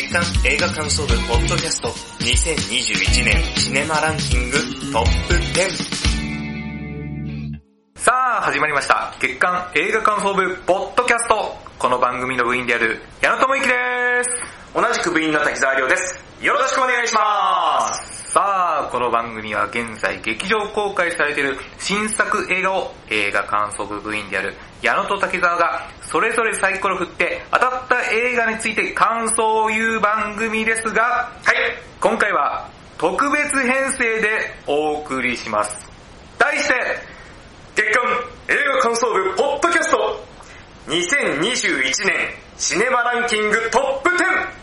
月間映画感想部ポッドキャスト2021年シネマランキングトップ10さあ、始まりました。月間映画感想部ポッドキャスト。この番組の部員である矢野智之です。同じく部員の滝沢亮です。よろしくお願いします。さあ、この番組は現在劇場公開されている新作映画を映画感想部部員である矢野と竹澤がそれぞれサイコロ振って当たった映画について感想を言う番組ですが、はい、今回は特別編成でお送りします。題して、月間映画感想部ポッドキャスト2021年シネマランキングトップ 10!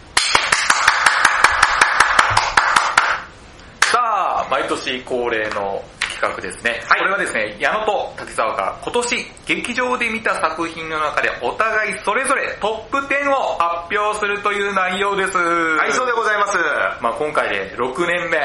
毎年恒例の企画ですね。はいこれはですね、矢野と滝沢が今年劇場で見た作品の中でお互いそれぞれトップ10を発表するという内容です。はい、そうでございます。まあ今回で6年目。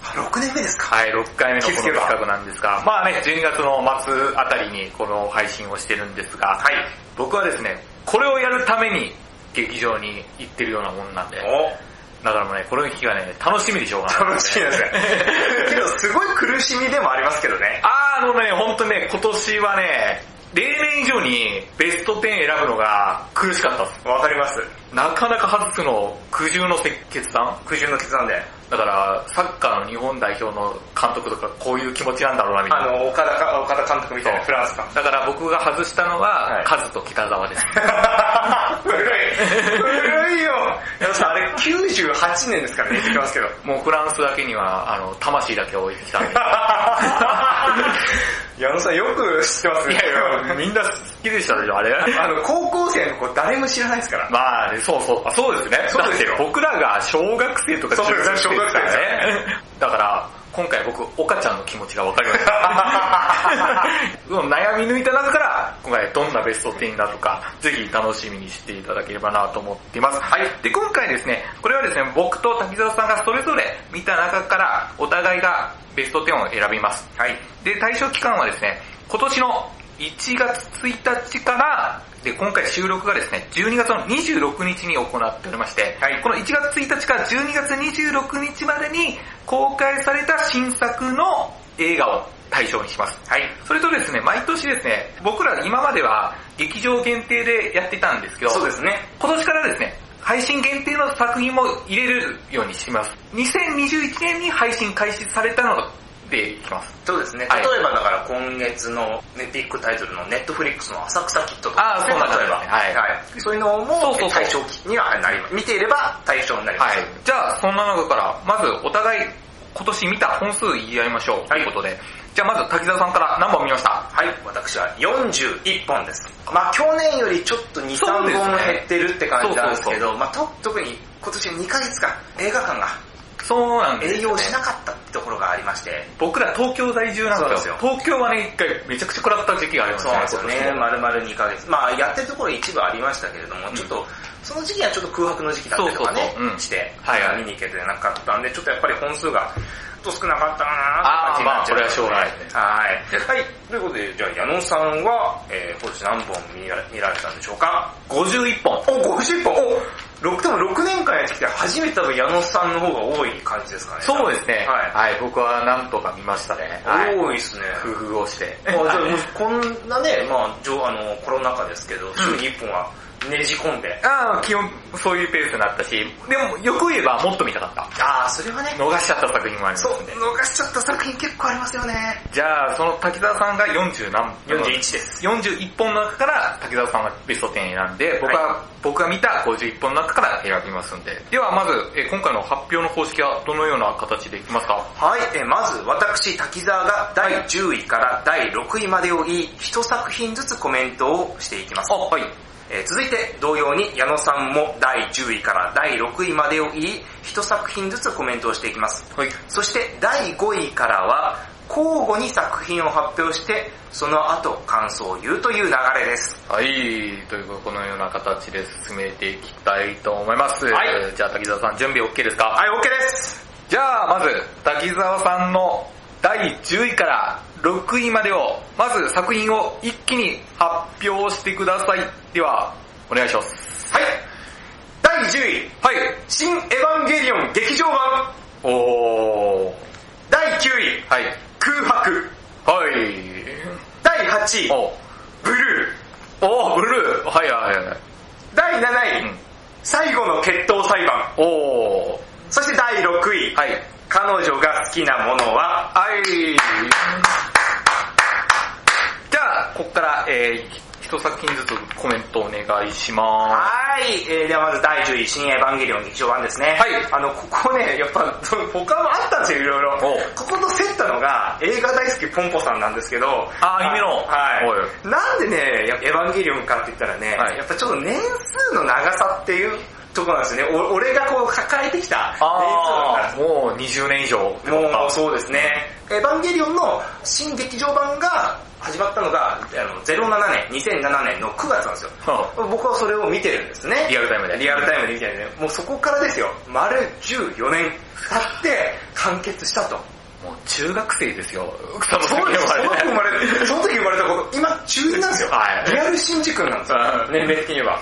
6年目ですか？はい、6回目のこの企画なんですが、まあね、12月の末あたりにこの配信をしてるんですが、はい。僕はですね、これをやるために劇場に行ってるようなもんなんで、おだからもうね、この日がね、楽しみでしょうがない、楽しみですね。けど、すごい苦しみでもありますけどね。あー、あのね、ほんとね、今年はね、例年以上にベスト10選ぶのが苦しかったです。わかります。なかなか外すの苦渋の決断？苦渋の決断で。だから、サッカーの日本代表の監督とかこういう気持ちなんだろうな、みたいな。あの、岡田か、岡田監督みたいなフランスか。だから僕が外したのは、はいカズと北沢です。古い。古いよ。98年ですからね、言ってきますけど。もうフランスだけには、あの、魂だけ置いてきたんで。矢野さんよく知ってますね。いやいや、みんな好きでしたでしょ、あれ。あの、高校生の子誰も知らないですから。まあね、そうそう。あそうですね。そうですよ僕らが小学生とか中学生ですから小学ね。だから、今回僕、岡ちゃんの気持ちがわかりました。うん悩み抜いた中から、今回どんなベスト10だとか、ぜひ楽しみにしていただければなと思っています。はい。で、今回ですね、これはですね、僕と滝沢さんがそれぞれ見た中から、お互いがベスト10を選びます。はい。で、対象期間はですね、今年の1月1日から、で、今回収録がですね、12月の26日に行っておりまして、はいこの1月1日から12月26日までに公開された新作の映画を対象にします。はい。それとですね、毎年ですね、僕ら今までは劇場限定でやってたんですけど、そうですね。今年からですね、配信限定の作品も入れるようにします。2021年に配信開始されたのでいきます。そうですね。はい。例えばだから今月のねビッグタイトルのネットフリックスの浅草キットとか、あーそうなんですね。例えば、はい。はい。そういうのも対象にはなります。見ていれば対象になります。はい。じゃあ、そんな中から、まずお互い今年見た本数言い合いましょう。ということで、じゃあまず滝沢さんから何本見ました？はい、私は41本です。まあ去年よりちょっと2、3そうですね本減ってるって感じなんですけど、まあと特に今年2ヶ月間映画館がそうなんです営業しなかったってところがありまして、僕ら東京在住なんですよ。そう東京はね、一回めちゃくちゃ食らった時期がありましそうたなんですよね。丸々2ヶ月。まあやってるところ一部ありましたけれども、ちょっと、その時期はちょっと空白の時期だったりとかねそうそうそう。う、ん。して、はいはい見に行けてなかったんで、ちょっとやっぱり本数が、と少なかったなあーーって感じになっちゃいままあこれはしょうがないですねはい。はい。ということで、じゃあ矢野さんは、えー、今年何本見ら見られたんでしょうか？51本。お、50本お6でも6年間やってきて初めて多分矢野さんの方が多い感じですかね。そうですね。はい。はい。僕はなんとか見ましたね。はい。多いですね。工夫をして。まあ、じゃあこんなね、まあ、じょあの、コロナ禍ですけど、週に1本はねじ込んで。ああ、基本そういうペースになったし、でもよく言えばもっと見たかった。ああ、それはね、逃しちゃった作品もありそう、ますんで。逃しちゃった作品結構ありますよね。じゃあ、その滝沢さんが40何41です。41本の中から滝沢さんがベスト10選んで、僕は、僕が見た51本の中から選びますんで。ではまず、え今回の発表の方式はどのような形でいきますか？はい、えまず私、滝沢が第10位から第6位までを言い、一作品ずつコメントをしていきますあ、。はい。えー続いて同様に矢野さんも第10位から第6位までを言い、一作品ずつコメントをしていきます。はい。そして第5位からは交互に作品を発表して、その後感想を言うという流れです。はい、ということでこのような形で進めていきたいと思います。はいじゃあ滝沢さん準備 OK ですか？はい、OK です。じゃあまず滝沢さんの第10位から6位までを、まず作品を一気に発表してください。では、お願いします。はい。第第10位、はい。新エヴァンゲリオン劇場版。おー。第9位、はい。空白。はい。第8位、おブルー。おー、ブルー。はいはいはいはい。第7位、うん最後の決闘裁判。おー。そして第6位、はい。彼女が好きなものは、はい。じゃあ、ここから、えー、一作品ずつコメントお願いしまはい、えー、ではまず第10位、新エヴァンゲリオン劇場版ですね。はい。あの、ここね、やっぱ、他もあったんですよ、いろいろ。お。ここと競ったのが、映画大好きポンポさんなんですけど、あアニメの。はい。なんでね、エヴァンゲリオンかって言ったらね、はい。やっぱちょっと年数の長さっていうところなんですよね。お俺がこう抱えてきたあー、もう20年以上もうそうですね。エヴァンゲリオンの新劇場版が始まったのが、あの、07年、2007年の9月なんですよ。は 僕はそれを見てるんですね。リアルタイムでリアルタイムで見てるんで、もうそこからですよ。丸14年経って完結したと。もう中学生ですよ。その時生まれれその時生まれたこと、今中2なんですよ。はいリアル新次君なんですよう。ん年齢的には。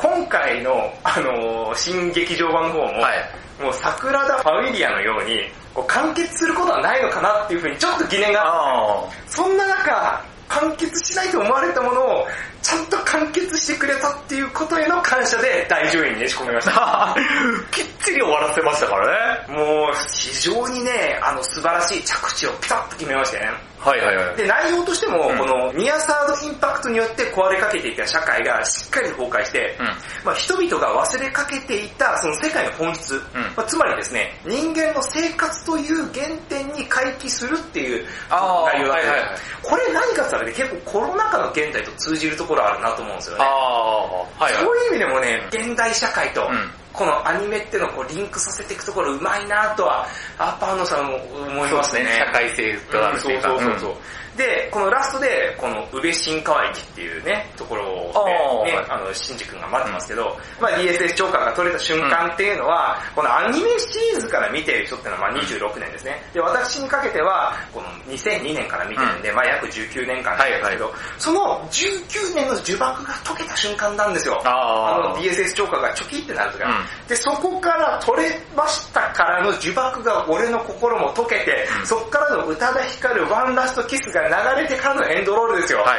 今回の、あのー新劇場版の方も、はい。もう桜田ファミリアのように、こう完結することはないのかなっていうふうにちょっと疑念があってあそんな中、完結しないと思われたものを、ちゃんと完結してくれたっていうことへの感謝で第10位にねし込みました。あ。きっちり終わらせましたからね。もう、非常にね、あの、素晴らしい着地をピタッと決めましたよね。はいはいはい。で、内容としても、うんこの、ニアサードインパクトによって壊れかけていた社会がしっかり崩壊して、うんまあ、人々が忘れかけていたその世界の本質、うんまあ、つまりですね、人間の生活という原点に回帰するっていう内容だった、はいはいはいこれ何かって言ったらね、結構コロナ禍の現代と通じるところあるなと思うんですよね。ああ、はいはい。そういう意味でもね、現代社会と、うんこのアニメっていうのをこうリンクさせていくところうまいなとは、アッパーノさんも思いますね。社会性があるっていうか。そうそうそうそう。で、このラストで、この宇部新川駅っていうね、ところあで、ねー、あの、新宿君が待ってますけど、まあ DSS 超過が取れた瞬間っていうのは、このアニメシリーズから見ている人っていうのはまあ26年ですね。で、私にかけては、この2002年から見てるんで、まあ約19年間なんですけど、その19年の呪縛が解けた瞬間なんですよ。あー。の DSS 超過がチョキってなるとか、うん。で、そこから取れましたからの呪縛が俺の心も解けて、うん。そこからの宇多田ヒカルワンラストキスが流れてからのエンドロールですよ。はい。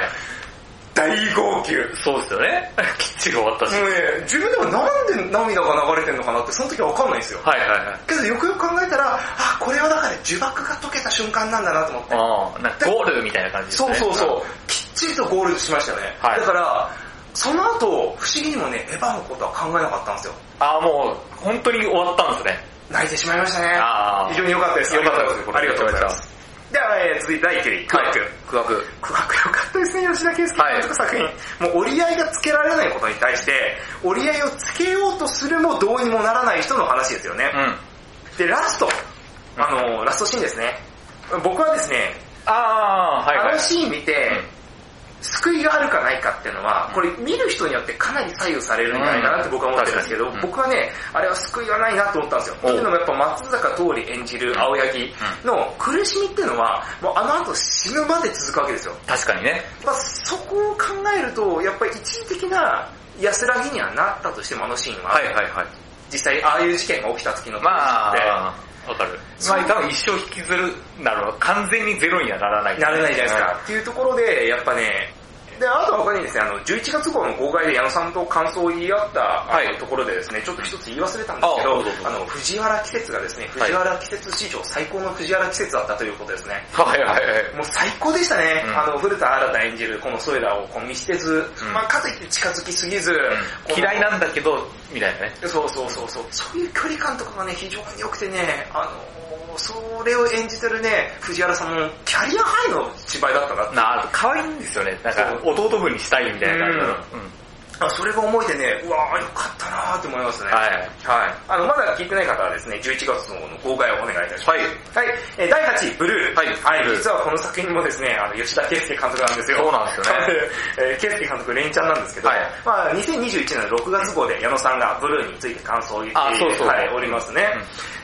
大号泣。そうですよね。きっちり終わったし。もうね、自分でもなんで涙が流れてんのかなってその時はわかんないんですよ。はいはいはい。けどよくよく考えたら、あ、これはだから呪縛が解けた瞬間なんだなと思って。ああ、なんかゴールみたいな感じですそうね。そうそう。きっちりとゴールしましたよね。はいだから、その後、不思議にもね、エヴァのことは考えなかったんですよ。ああ、もう、本当に終わったんですね。泣いてしまいましたね。あー非常に良かったです。良かったですありがとうございます。では、えー続いて第9位、クワック。苦学。クワック良かったですね、吉田圭介監督作品。もう折り合いがつけられないことに対して、折り合いをつけようとするもどうにもならない人の話ですよね。うん。で、ラスト。あの、ラストシーンですね。僕はですね、ああ、はいはいあの。シーン見て、救いがあるかないかっていうのは、これ見る人によってかなり左右されるんじゃないかなって僕は思ってるんですけどうん、僕はね、あれは救いはないなと思ったんですよ。おというのもやっぱ松坂桃李演じる青柳の苦しみっていうのは、もうあの後死ぬまで続くわけですよ。確かにね。まあ、そこを考えると、やっぱり一時的な安らぎにはなったとしてもあのシーンは、はいはいはい。実際ああいう事件が起きた時のまあ、わかる。まあ多分一生引きずる、なるほど。完全にゼロにはならない。なれないじゃないですか。っていうところで、やっぱね、で、あとは他にですね、あの、11月号の号外で矢野さんと感想を言い合った、はいところでですね、ちょっと一つ言い忘れたんですけどあの、藤原季節がですね、はい藤原季節史上最高の藤原季節だったということですね。はいはいはい。もう最高でしたね。うんあの、古田新太演じるこのソエダをこう見捨てず、うんまあ、かといって近づきすぎず、この嫌いなんだけど、みたいなね。そうそうそうそう。そういう距離感とかがね、非常に良くてね、あのそれを演じてるね、藤原さんもキャリアハイの芝居だったなって。なあ、可愛いんですよね。なんか、そ弟分にしたいみたいな感じの。うんうんあそれが思えてね、うわーよかったなーって思いますね。はい。はい。あの、まだ聞いてない方はですね、11月の号外をお願いいたします。はい。はい。えー第8位、ブルー。はいはい。実はこの作品もですね、あの、吉田圭介監督なんですよ。そうなんですよね えー圭介監督連チャンなんですけど、はいまあ2021年の6月号で矢野さんがブルーについて感想を言ってあそうそうはい、おりますね。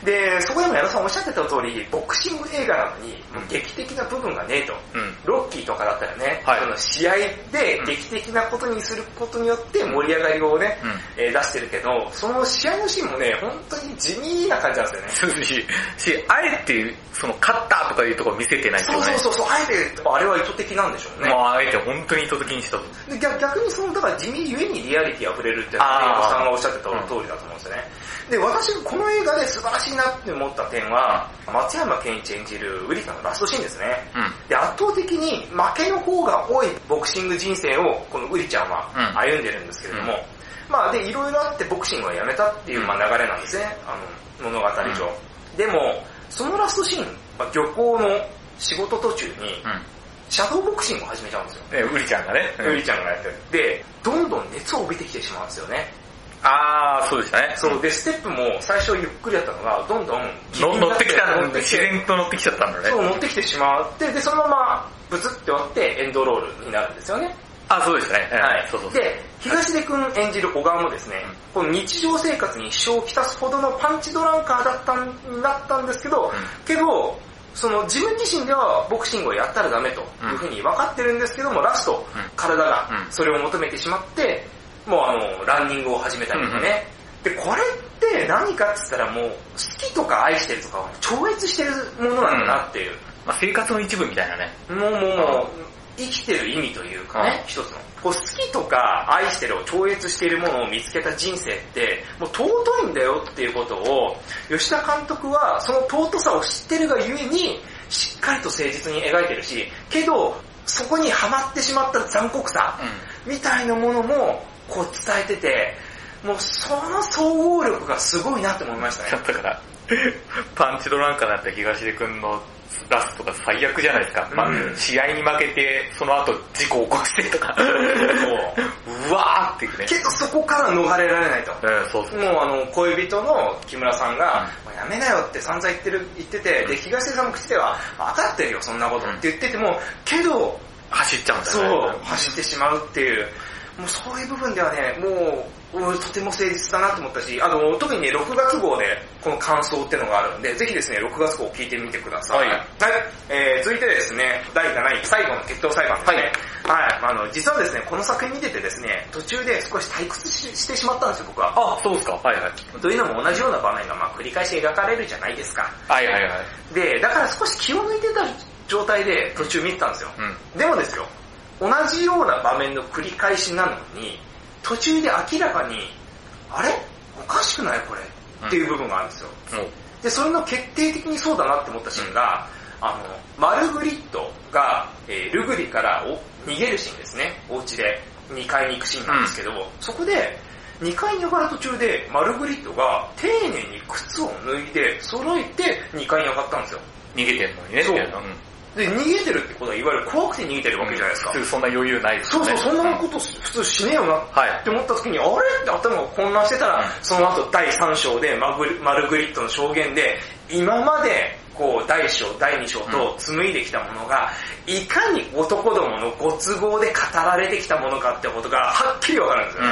で、そこでも矢野さんおっしゃってた通り、ボクシング映画なのに、劇的な部分がねえと。うん。ロッキーとかだったらね、はいその試合で劇的なことにすることによっって盛り上がりをね、うんえー出してるけど、その試合のシーンもね、本当に地味な感じなんですよね。そうし、し、あえて、その、勝ったとかいうところ見せてないですよね。そうそうそうそう、あえて、あれは意図的なんでしょうね。もうあえて本当に意図的にしたと。で逆逆にその、だから地味ゆえにリアリティ溢れるっていうのは、さんがおっしゃってた通りだと思うんですよね。で、私がこの映画で素晴らしいなって思った点は、松山ケンイチ演じるウリさんのラストシーンですね。うん。で、圧倒的に負けの方が多いボクシング人生を、このウリちゃんはうん歩んでるんですけれども、まあで、いろいろあってボクシングをやめたっていう、まあ、流れなんですね、あの、物語上。でも、そのラストシーン、まあ、漁港の仕事途中に、うん。シャドーボクシングを始めちゃうんですよ。え、ウリちゃんがね。ウリちゃんがやってる。で、どんどん熱を帯びてきてしまうんですよね。あー、そうでしたね。そう、で、ステップも最初ゆっくりやったのが、どんどんの乗ってきたので、乗ってきて自然と乗ってきちゃったんだね。そう、乗ってきてしまって、で、そのまま、ブツって終わってエンドロールになるんですよね。あ、そうでしたね。はい。そうそう。で、東出くん演じる小川もですね、この日常生活に支障をきたすほどのパンチドランカーだったんだったんですけど、けど、その自分自身ではボクシングをやったらダメというふうに分かってるんですけども、ラスト、うん体がうんそれを求めてしまって、もうあの、ランニングを始めたりとかね。で、これって何かって言ったらもう、好きとか愛してるとかを超越してるものなんだなっていう。まあ、生活の一部みたいなね。もうもうもう、生きてる意味というかね、一つの。こう好きとか愛してるを超越しているものを見つけた人生って、もう尊いんだよっていうことを、吉田監督はその尊さを知ってるがゆえに、しっかりと誠実に描いてるし、けど、そこにはまってしまった残酷さ、みたいなものも、こう伝えてて、もうその総合力がすごいなって思いましたね。だから、パンチドランカーだった東出くんのラストが最悪じゃないですか。まあうん試合に負けて、その後事故起こしてとか。うわーってね。けどそこから逃れられないと。うん、そうそう。もうあの、恋人の木村さんが、もうやめなよって散々言ってる、言ってて、で、東出さんの口では、分かってるよ、そんなことって言ってても、けど、走っちゃうんだそよね。う、走ってしまうっていう、もうそういう部分ではね、もう、うんとても誠実だなと思ったし、あの、特にね、6月号でこの感想っていうのがあるんで、ぜひですね、6月号を聞いてみてください。はいはい。えー、続いてですね、第7位、最後の決闘裁判ですね。はい。あの、実はですね、この作品見ててですね、途中で少し退屈ししてしまったんですよ、僕は。あ、そうですか。はいはい。というのも同じような場面がまあ繰り返し描かれるじゃないですか。はいはいはい。で、だから少し気を抜いてた状態で途中見てたんですよ。うん。でもですよ、同じような場面の繰り返しなのに、途中で明らかに、あれ？おかしくないこれ？っていう部分があるんですよ。もう、で、それの決定的にそうだなって思ったシーンが、あの、マルグリットが、えールグリからお逃げるシーンですね。お家で2階に行くシーンなんですけど、そこで、2階に上がる途中で、マルグリットが丁寧に靴を脱いで、揃えて2階に上がったんですよ。逃げてんのにね。そううんで、逃げてるってことは、いわゆる怖くて逃げてるわけじゃないですか。普通そんな余裕ないですよね。そうそう、そんなこと普通しねえよな。はい。って思った時に、あれ？って頭が混乱してたら、その後第3章でマグリマルグリットの証言で、今までこう第1章、第2章と紡いできたものが、いかに男どものご都合で語られてきたものかってことがはっきりわかるんですよね。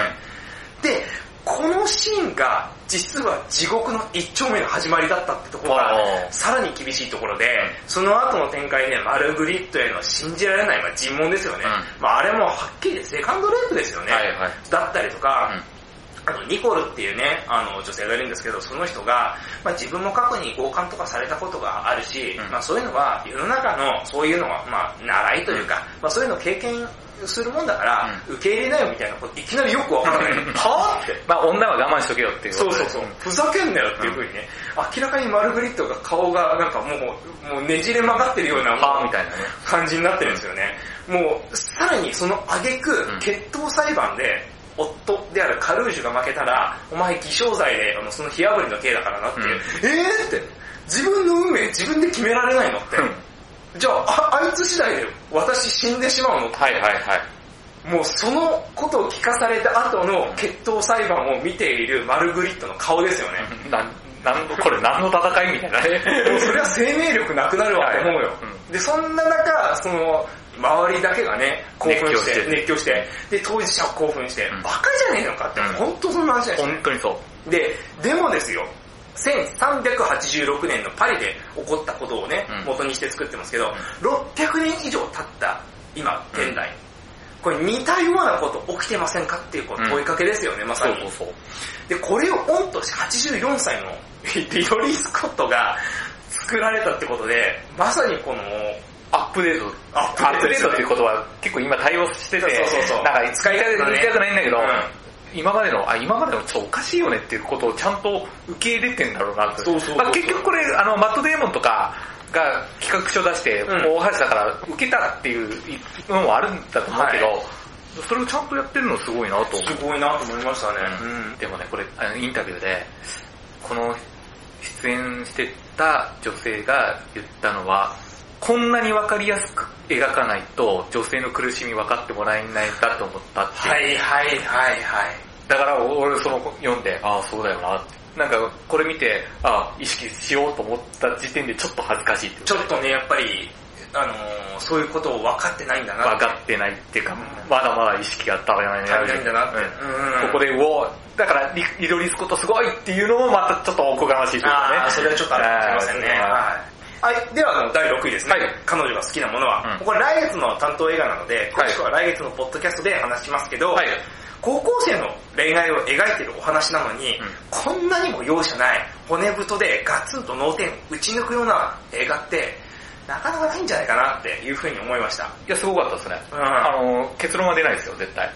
で、このシーンが実は地獄の一丁目の始まりだったってところあがーさらに厳しいところで、その後の展開でマルグリットへの信じられない、まあ、尋問ですよね。うまああれもはっきりセカンドレイプですよね。はいはい。だったりとか、うん。あの、ニコルっていうね、あの、女性がいるんですけど、その人が、まあ自分も過去に強姦とかされたことがあるし、うん。まあそういうのは、世の中の、そういうのは、まあ、習いというか、まあそういうのを経験するもんだから、受け入れなよみたいなこと、いきなりよくわからない。うんはぁって。まあ女は我慢しとけよっていうそうそうそう。ふざけんなよっていう風にね、明らかにマルグリットが顔がなんかもう、もうねじれ曲がってるような、はぁみたいなね。感じになってるんですよね。もう、さらにその挙句、うん決闘裁判で、夫であるカルージュが負けたら、お前偽証罪で、あのその火破りの刑だからなっていう。えーって、自分の運命自分で決められないのって。じゃああ、あいつ次第で私死んでしまうの？はいはいはい。もうそのことを聞かされた後の決闘裁判を見ているマルグリットの顔ですよね。なん、なんの、これ何の戦いみたいなね。もうそれは生命力なくなるわって思うよ。で、そんな中、その、周りだけがね、興奮して、熱狂してで、当事者は興奮して、うんバカじゃねえのかって、うん本当そんな話じゃないですか。本当にそう。で、でもですよ、1386年のパリで起こったことをね、うん。元にして作ってますけど、600年以上経った今、現代、これ似たようなこと起きてませんかっていうこう問いかけですよね、まさに。そうそう。で、これを御年84歳のリドリー・スコットが作られたってことで、まさにこの、アップデート。アアップデートっていう言葉結構今対応してて、そうそうそうなんか使いたくない言いたくないんだけど、うん今までの、あ、今までのちょっとおかしいよねっていうことをちゃんと受け入れてんだろうなって。そうそうあ結局これ、あの、マット・デーモンとかが企画書出して、うん大橋だから受けたっていうのもあるんだと思うけど、はそれをちゃんとやってるのすごいなと。すごいなと思いましたね。うんでもね、これ、あのインタビューで、この出演してた女性が言ったのは、こんなにわかりやすく描かないと女性の苦しみ分かってもらえないんだと思ったって。はいはいはいはい。だから俺その読んで、ああ、そうだよなって。なんかこれ見て、ああ、意識しようと思った時点でちょっと恥ずかしいちょっとね、やっぱり、あのーそういうことを分かってないんだな分かってないっていうか、まだまだ意識が足らない足りないんだなって。うんここで、うおだからリリドリー・スコットすごいっていうのもまたちょっとおこがましいというかね。あーそれはちょっとあるかもしれませんね。はい。はい、では第6位ですね、はい彼女が好きなものは、うんこれ来月の担当映画なので、はい詳しくは来月のポッドキャストで話しますけど、はい。高校生の恋愛を描いてるお話なのに、うんこんなにも容赦ない骨太でガツンと脳天打ち抜くような映画って、なかなかないんじゃないかなっていうふうに思いました。いや、すごかったですね。うんあの、結論は出ないですよ、絶対。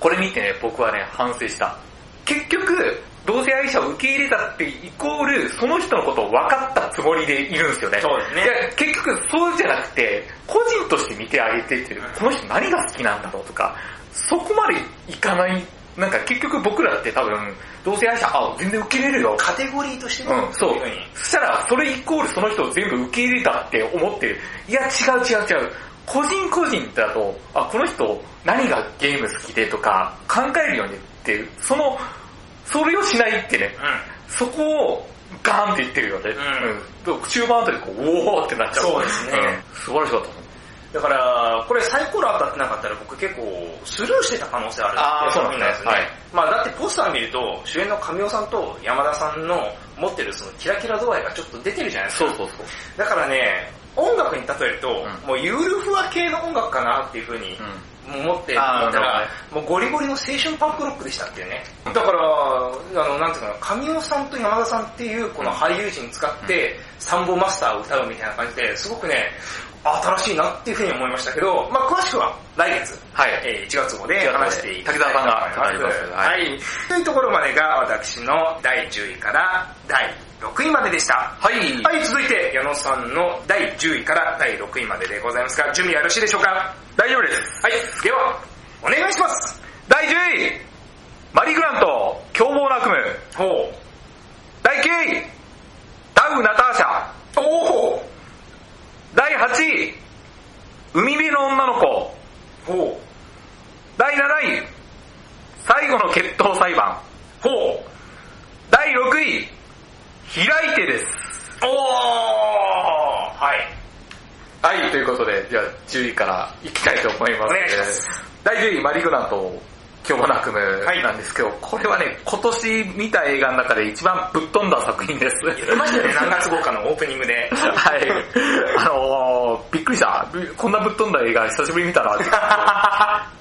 これ見てね、僕はね、反省した。結局、同性愛者を受け入れたってイコール、その人のことを分かったつもりでいるんですよね。そうですねいや、結局そうじゃなくて、個人として見てあげてっていう、この人何が好きなんだろうとか、そこまでいかない、なんか結局僕らって多分、同性愛者、あ、全然受け入れるよ。カテゴリーとしてね、うん、そう。そしたら、それイコールその人を全部受け入れたって思ってる。いや、違う違う違う。個人個人だと、あ、この人何がゲーム好きでとか考えるようにっていう、その、それをしないってね、そこをガーンって言ってるよね。うんうん。中盤あたりこう、おーってなっちゃう。そうですねうん素晴らしかった。だから、これサイコロ当たってなかったら僕結構スルーしてた可能性あるあ。そうなんですねまあだってポスター見ると、主演の神尾さんと山田さんの持ってるそのキラキラ度合いがちょっと出てるじゃないですか。そうそうそう。だからね、音楽に例えると、んもうユールフワ系の音楽かなっていう風に思って思ったらもうゴリゴリの青春パンクロックでしたっていうね。だから、あの、なんていうかな、神尾さんと山田さんっていうこの俳優陣使って、サンボマスターを歌うみたいな感じで、すごくね、新しいなっていう風に思いましたけど、まあ詳しくは来月、はい。えー1月号で話していきたい滝沢さんがと思います。語りますはい。というところまでが私の第10位から第6位まででした。はい。はい、続いて矢野さんの第10位から第6位まででございますが、準備はよろしいでしょうか？大丈夫です。はい、では、お願いします第10位マリー・グラント、凶暴な悪夢。ほ第9位ダウ・ナターシャ。う。おー第8位海辺の女の子。ほ第7位最後の決闘裁判。う。ほう。第6位開いてです。おーはい。はい、ということで、じゃあ10位からいきたいと思います。お願いします第10位マリー・グラント、今日もなくむはいなんですけど、これはね、今年見た映画の中で一番ぶっ飛んだ作品です。言ってましたよね、何月号かのオープニングで。はい。あのー、びっくりした。こんなぶっ飛んだ映画久しぶりに見たなって。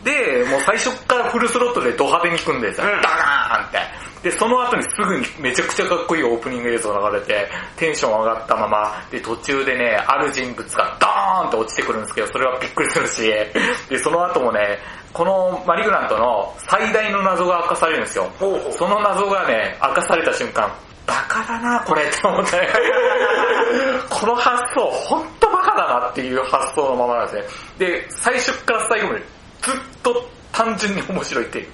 で、もう最初からフルスロットでド派手に行くんですよ。うんダガーンって。で、その後にすぐにめちゃくちゃかっこいいオープニング映像が流れて、テンション上がったまま、で、途中でね、ある人物がドーンって落ちてくるんですけど、それはびっくりするし、で、その後もね、このマリグラントの最大の謎が明かされるんですよ。その謎がね、明かされた瞬間、バカだな、これって思って。この発想、ほんとバカだなっていう発想のままなんですね。で、最初から最後までずっと単純に面白いっていう。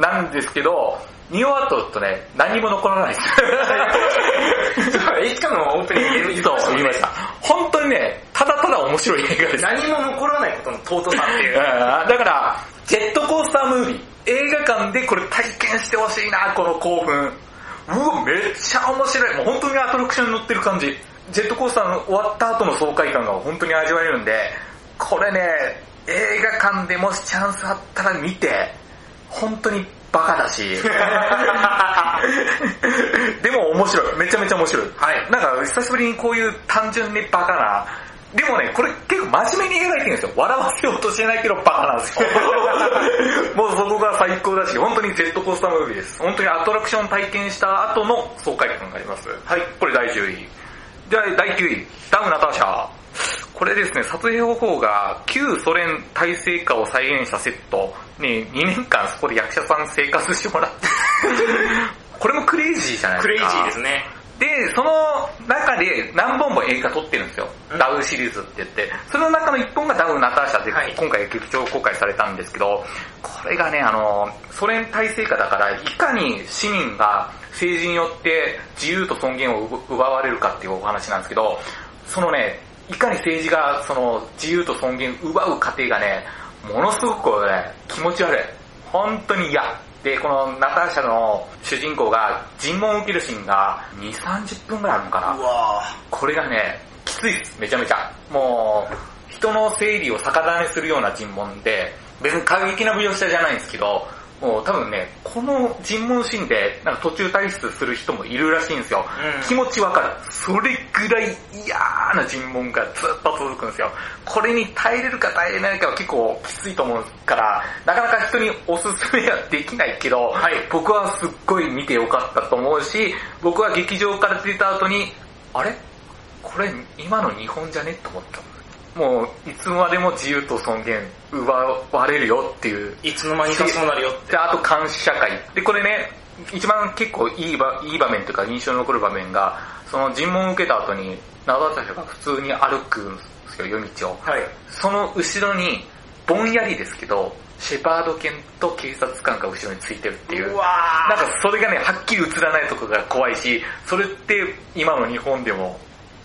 なんですけど、見終わったとね、何も残らないです。いつかのオープニングで言ってそうましたね言いました。本当にね、ただただ面白い映画です。何も残らないことの尊さっていう。うんだから、ジェットコースタームービー、映画館でこれ体験してほしいな、この興奮。うわ、めっちゃ面白い。もう本当にアトラクションに乗ってる感じ。ジェットコースターの終わった後の爽快感が本当に味わえるんで、これね、映画館でもしチャンスあったら見て、本当にバカだし。でも面白い。めちゃめちゃ面白い。はいなんか久しぶりにこういう単純にバカなでもね、これ結構真面目に描いてるんですよ。笑わせようとしてないけどバカなんですよ。もうそこが最高だし、本当にジェットコースタームービーです。本当にアトラクション体験した後の爽快感があります。はい。これ第10位。じゃあ第9位、ダウナターシャ。これですね、撮影方法が旧ソ連体制下を再現したセットに2年間そこで役者さん生活してもらって、これもクレイジーじゃないクレイですか。ジーですね。で、その中で何本も映画撮ってるんですよ。うんダウシリーズって言って。その中の1本がダウナターシャで、はい今回劇場公開されたんですけど、これがね、あの、ソ連体制下だから、いかに市民が政治によって自由と尊厳を奪奪われるかっていうお話なんですけど、そのね、いかに政治がその自由と尊厳を奪う過程がね、ものすごくね、気持ち悪い。本当に嫌。で、このナターシャの主人公が尋問を受けるシーンが2、30分ぐらいあるのかな。わこれがね、きついです、めちゃめちゃ。もう、人の生理を逆種にするような尋問で、別に過激な描写じゃないんですけど、もう多分ね、この尋問シーンで、なんか途中退出する人もいるらしいんですよ。うん気持ちわかる。それぐらい嫌な尋問がずっと続くんですよ。これに耐えれるか耐えれないかは結構きついと思うから、なかなか人におすすめはできないけど、はい僕はすっごい見てよかったと思うし、僕は劇場から出た後に、あれ？これ今の日本じゃね？と思った。もう、いつまでも自由と尊厳奪われるよっていう。いつの間にかそうなるよって。で、あと監視社会。で、これね、一番結構いい場いい場面というか印象に残る場面が、その尋問を受けた後に、長田が普通に歩くんですよ、夜道を。はい。その後ろに、ぼんやりですけど、シェパード犬と警察官が後ろについてるっていう。うわなんかそれがね、はっきり映らないところが怖いし、それって今の日本でも、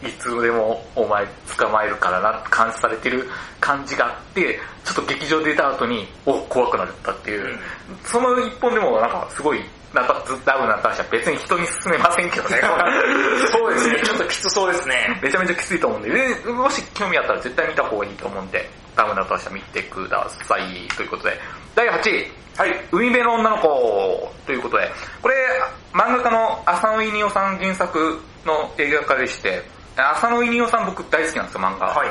いつでもお前捕まえるからなって監視されてる感じがあって、ちょっと劇場出た後に、お、怖くなったっていう。うんその一本でもなんかすごい、なんかダウンな話は別に人に勧めませんけどね。そうですね、ちょっときつそうですね。めちゃめちゃきついと思うんで、でもし興味あったら絶対見た方がいいと思うんで、ダウナーとして見てください。ということで、第8位。はい。海辺の女の子ということで、これ、漫画家の浅野稲夫さん原作の映画化でして、浅野稲夫さん僕大好きなんですよ、漫画。はい。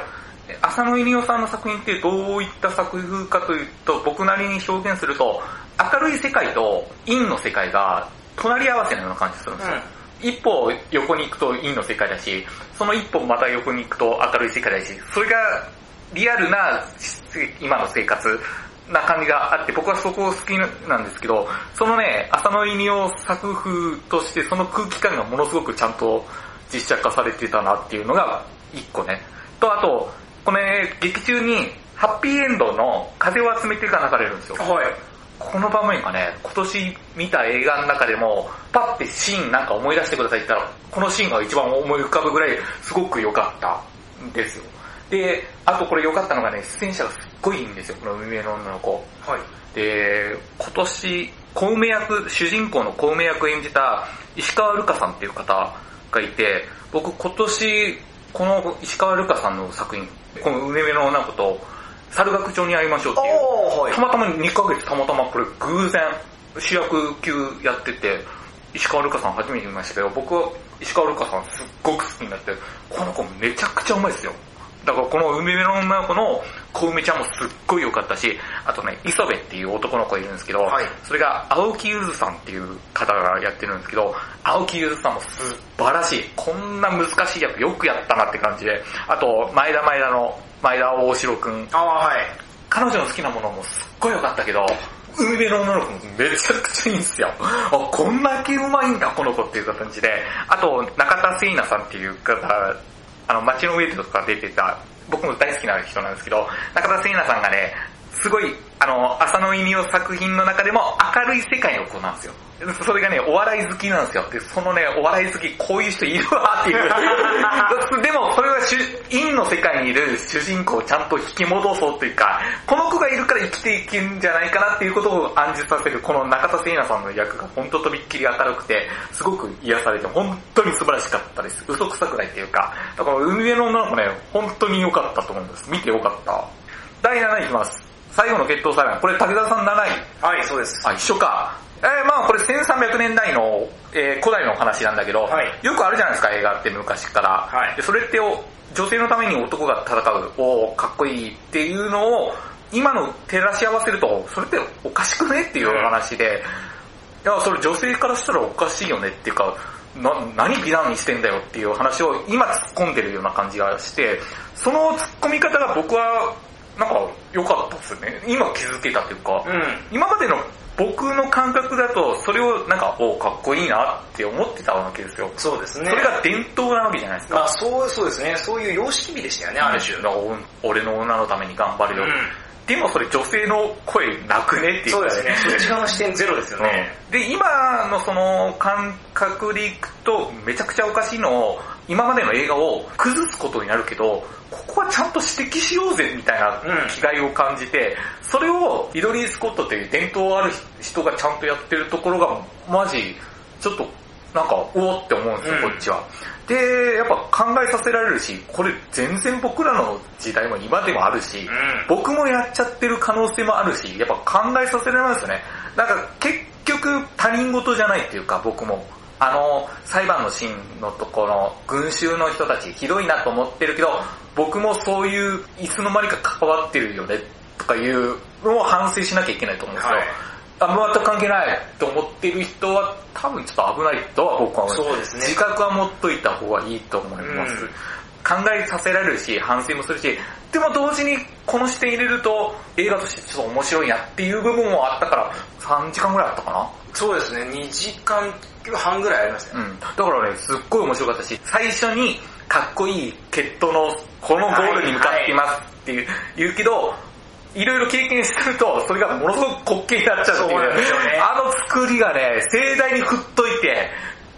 浅野稲夫さんの作品ってどういった作風かというと、僕なりに表現すると、明るい世界と陰の世界が隣り合わせのような感じするんですよ。一歩横に行くと陰の世界だし、その一歩また横に行くと明るい世界だし、それがリアルな今の生活な感じがあって、僕はそこ好きなんですけど、そのね、浅野稲夫作風としてその空気感がものすごくちゃんと実写化されてたなっていうのが一個ね。と、あと、このね、劇中にハッピーエンドの風を集めてが流れるんですよ。はい。この場面がね、今年見た映画の中でも、パッてシーンなんか思い出してくださいって言ったら、このシーンが一番思い浮かぶぐらい、すごく良かったんですよ。で、あとこれ良かったのがね、出演者がすっごいいいんですよ、この海辺の女の子。はい。で、今年、小梅役、主人公の小梅役を演じた石川ルカさんっていう方がいて、僕今年、この石川ルカさんの作品、この海辺の女の子と、猿楽町に会いましょうっていう、はいた。またま2ヶ月たまたまこれ偶然主役級やってて、石川ルカさん初めて見ましたけど、僕は石川ルカさんすっごく好きになって、この子めちゃくちゃうまいですよ。だからこの海辺の女の子の小梅ちゃんもすっごい良かったし、あとね、磯部っていう男の子がいるんですけど、はいそれが青木ゆずさんっていう方がやってるんですけど、青木ゆずさんも素晴らしい。こんな難しい役よくやったなって感じで、あと、前田前田の前田大城くん、あー、はい。彼女の好きなものもすっごい良かったけど、海辺の女の子もめちゃくちゃいいんですよ。あ、こんだけうまいんだ、この子っていう感じで。あと、中田聖奈さんっていう方、あの、街の上とか出てた、僕も大好きな人なんですけど、中田聖奈さんがね、すごい、あの、浅野稲夫作品の中でも明るい世界の子なんですよ。それがね、お笑い好きなんですよ。で、そのね、お笑い好き、こういう人いるわっていう。でも、それは主陰の世界にいる主人公をちゃんと引き戻そうというか、この子がいるから生きていけるんじゃないかなっていうことを暗示させる、この中田聖奈さんの役が本当とびっきり明るくて、すごく癒されて、本当に素晴らしかったです。嘘くさくないっていうか、だから海辺の女の子ね、本当に良かったと思います。見て良かった。第7位いきます。最後の決闘裁判。これ武田さん7位。はい、そうです。あ、一緒か。えーまあこれ1300年代の、えー古代の話なんだけど、はいよくあるじゃないですか映画って昔から。はいでそれってお女性のために男が戦う、おーかっこいいっていうのを今の照らし合わせると、それっておかしくねっていう話で、いや、それ女性からしたらおかしいよねっていうか、な、何美談にしてんだよっていう話を今突っ込んでるような感じがして、その突っ込み方が僕は、なんか良かったですね。今気づけたっていうか、うん。今までの僕の感覚だと、それをなんか、おかっこいいなって思ってたわけですよ。そうですね。それが伝統なわけじゃないですか。まあそう、そうですね。そういう様式美でしたよね、ある種。俺の女のために頑張るよ。うんでもそれ女性の声なくねっていうかそうですね。そっち側の視点ゼロですよね。うんで、今のその感覚でいくと、めちゃくちゃおかしいのを、今までの映画を崩すことになるけど、ここはちゃんと指摘しようぜみたいなうん気概を感じて、それをリドリー・スコットという伝統ある人がちゃんとやってるところが、マジ、ちょっと、なんか、おおって思うんですよ、うんこっちは。で、やっぱ考えさせられるし、これ全然僕らの時代も今でもあるし、うん。僕もやっちゃってる可能性もあるし、やっぱ考えさせられますよね。なんか結局他人事じゃないっていうか僕も。あの、裁判のシーンのところ、群衆の人たちひどいなと思ってるけど、僕もそういういつの間にか関わってるよねとかいうのを反省しなきゃいけないと思うんですよ。はいあ、全く関係ないと思ってる人は多分ちょっと危ないとは僕は思います。そうですね自覚は持っといた方がいいと思います。うん考えさせられるし、反省もするし、でも同時にこの視点入れると映画としてちょっと面白いなっていう部分もあったから、3時間ぐらいあったかなそうですね。2時間半ぐらいありましたね。うん。だからね、すっごい面白かったし、最初にかっこいい決闘のこのゴールに向かっていますっていう、言うけど、いろいろ経験すると、それがものすごく滑稽になっちゃうっていう。ねあの作りがね、盛大に振っといて、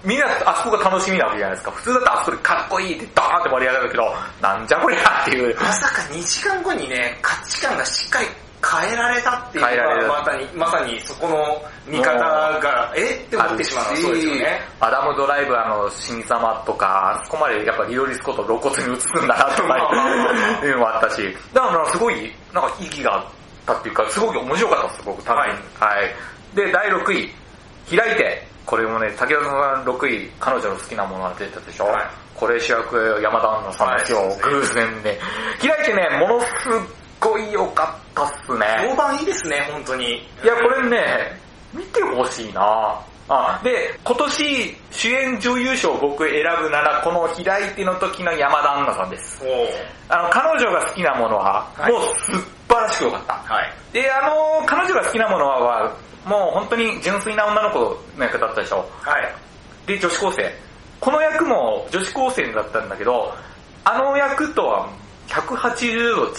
みんなあそこが楽しみなわけじゃないですか。普通だとあそこでかっこいいってドーンって盛り上がるけど、なんじゃこりゃっていう。まさか2時間後にね、価値観がしっかり変えられたっていうのがまさに、まさにそこの見方が、えって思ってしまう。そうですよね。アダムドライバーの新様とか、あそこまでやっぱリオリスコと露骨に映すんだなとかいうのもあったし、だからすごい、なんか意義があったっていうか、すごく面白かったです、僕、多分。はい。はい。で、第6位、開いて、これもね、竹田さん6位、彼女の好きなものが出たでしょ、はい。これ主役山田杏奈さんですよ、偶然ね。開いてね、ものすっごい良かったっすね。評判いいですね、本当に。いや、これね、見てほしいなあ、で、今年主演女優賞を僕選ぶなら、この開いての時の山田杏奈さんです。あの、彼女が好きなものは、はいもう素晴らしく良かった。はい。で、あの、彼女が好きなものは、もう本当に純粋な女の子の役だったでしょ。はい。で、女子高生。この役も女子高生だったんだけど、あの役とは180度違う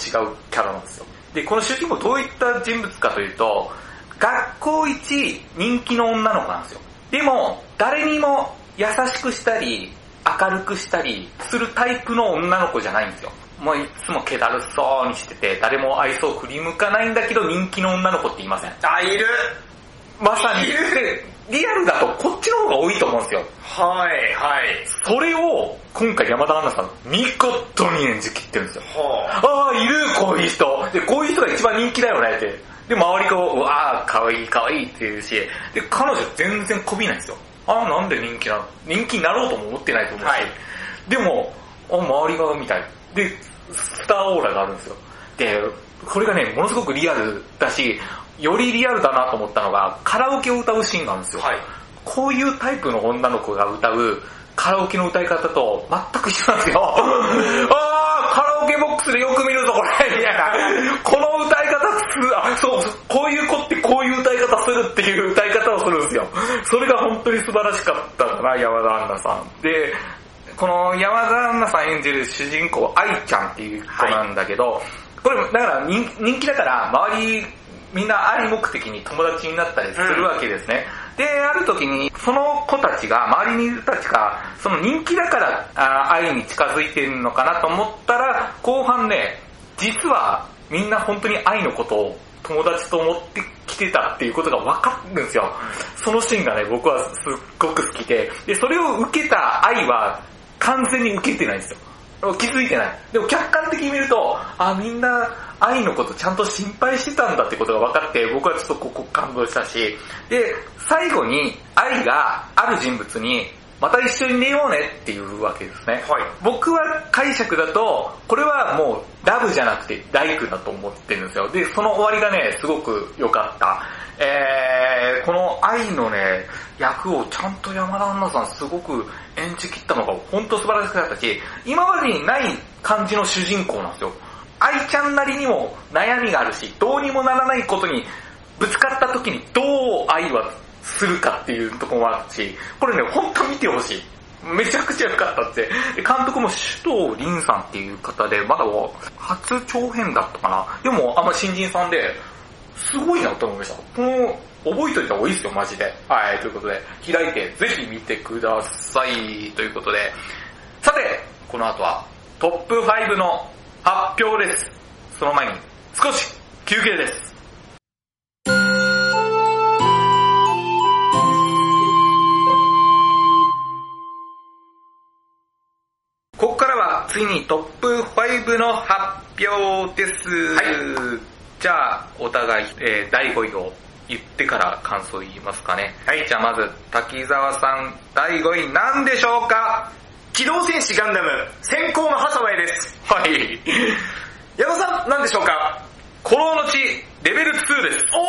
キャラなんですよ。で、この主人公どういった人物かというと、学校一人気の女の子なんですよ。でも、誰にも優しくしたり、明るくしたりするタイプの女の子じゃないんですよ。もういつも気だるそうにしてて、誰も愛想を振り向かないんだけど人気の女の子って言いません。あ、いるまさに。いるで、リアルだとこっちの方が多いと思うんですよ。はい、はい。それを、今回山田杏奈さん、見事に演じきってるんですよ。はああ、いる、こういう人。で、こういう人が一番人気だよねって。で、周りが、うわあ、かわいい、かわいいって言うし、で、彼女全然こびないんですよ。ああ、なんで人気なの人気になろうとも思ってないと思うし。はいでも、あ周りが、みたい。で、スターオーラがあるんですよ。で、これがね、ものすごくリアルだし、よりリアルだなと思ったのが、カラオケを歌うシーンがあるんですよ。はい。こういうタイプの女の子が歌うカラオケの歌い方と全く一緒なんですよ。あー、カラオケボックスでよく見るぞこれみたいな。この歌い方すあ、そう、こういう子ってこういう歌い方するっていう歌い方をするんですよ。それが本当に素晴らしかったかな、山田杏奈さん。で、この山田杏奈さん演じる主人公、愛ちゃんっていう子なんだけど、これ、だから人人気だから、周り、みんな愛目的に友達になったりするわけですね。で、ある時に、その子たちが、周りにいる子たちが、その人気だからあ愛に近づいてるのかなと思ったら、後半ね、実はみんな本当に愛のことを友達と思ってきてたっていうことが分かるんですよ。そのシーンがね、僕はすっごく好きで、で、それを受けた愛は完全に受けてないんですよ。気づいてない。でも客観的に見ると、あ、みんな愛のことちゃんと心配してたんだってことが分かって、僕はちょっとここ感動したし、で、最後に愛がある人物に、また一緒に寝ようねっていうわけですね。はい僕は解釈だと、これはもうラブじゃなくてライクだと思ってるんですよ。で、その終わりがね、すごく良かった。えー、この愛のね、役をちゃんと山田杏奈さんすごく演じきったのが本当素晴らしかったし、今までにない感じの主人公なんですよ。愛ちゃんなりにも悩みがあるし、どうにもならないことにぶつかった時にどう愛はするかっていうとこもあるし、これね、ほんと見てほしい。めちゃくちゃ良かったって。監督も首藤凛さんっていう方で、まだ初長編だったかな。でも、あんま新人さんで、すごいなと思いました。この、覚えといた方がいいですよ、マジで。はい、ということで、開いてぜひ見てください。ということで、さて、この後はトップ5の発表です。その前に少し休憩です。ここからはついにトップ5の発表です。じゃあ、お互い、えー第5位を言ってから感想言いますかね。はいじゃあまず、滝沢さん、第5位何でしょうか？機動戦士ガンダム、先行のハサウェイです。はい。矢野さん、何でしょうか？古老の地、レベル2です。お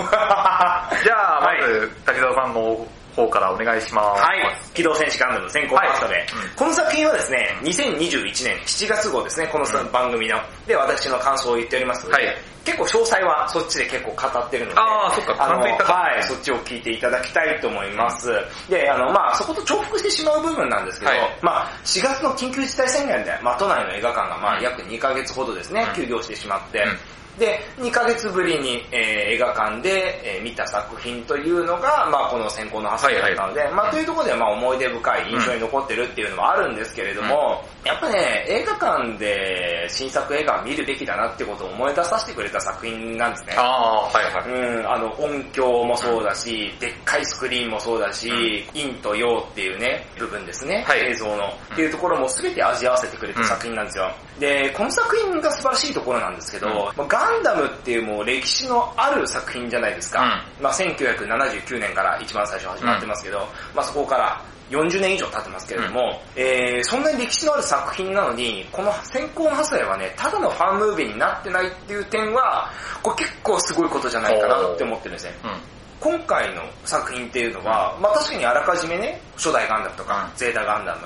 ー じゃあ、まはいず、滝沢さんの方からお願いします。はい。機動戦士ガンダム先行のハサウェイ、はいうんこの作品はですね、2021年7月号ですね、このうん番組の。で、私の感想を言っておりますので、はい結構詳細はそっちで結構語ってるので、あーそっかあのはい、そっちを聞いていただきたいと思います。で、あの、まあそこと重複してしまう部分なんですけど、はいまあ4月の緊急事態宣言で、まあ都内の映画館がまうんあ約2ヶ月ほどですね、うん休業してしまって、うんで、2ヶ月ぶりに、えー映画館で、えー見た作品というのが、まあこの先行のハサウェイなので、まあというところでまあ思い出深い印象に残ってるっていうのもあるんですけれども、やっぱね、映画館で新作映画を見るべきだなってことを思い出させてくれた作品なんですね。ああ、はいはい。うん、あの、音響もそうだし、でっかいスクリーンもそうだし、陰と陽っていうね、部分ですね、はい映像の。っていうところも全て味合わせてくれた作品なんですよ。で、この作品が素晴らしいところなんですけど、ガンダムっていうもう歴史のある作品じゃないですか。まあ1979年から一番最初始まってますけど、まあそこから40年以上経ってますけれども、えー、そんなに歴史のある作品なのに、この先行のハサウェイはね、ただのファンムービーになってないっていう点は、これ結構すごいことじゃないかなって思ってるんですね。うん。今回の作品っていうのは、まあ確かにあらかじめね、初代ガンダムとか、うんゼータガンダム、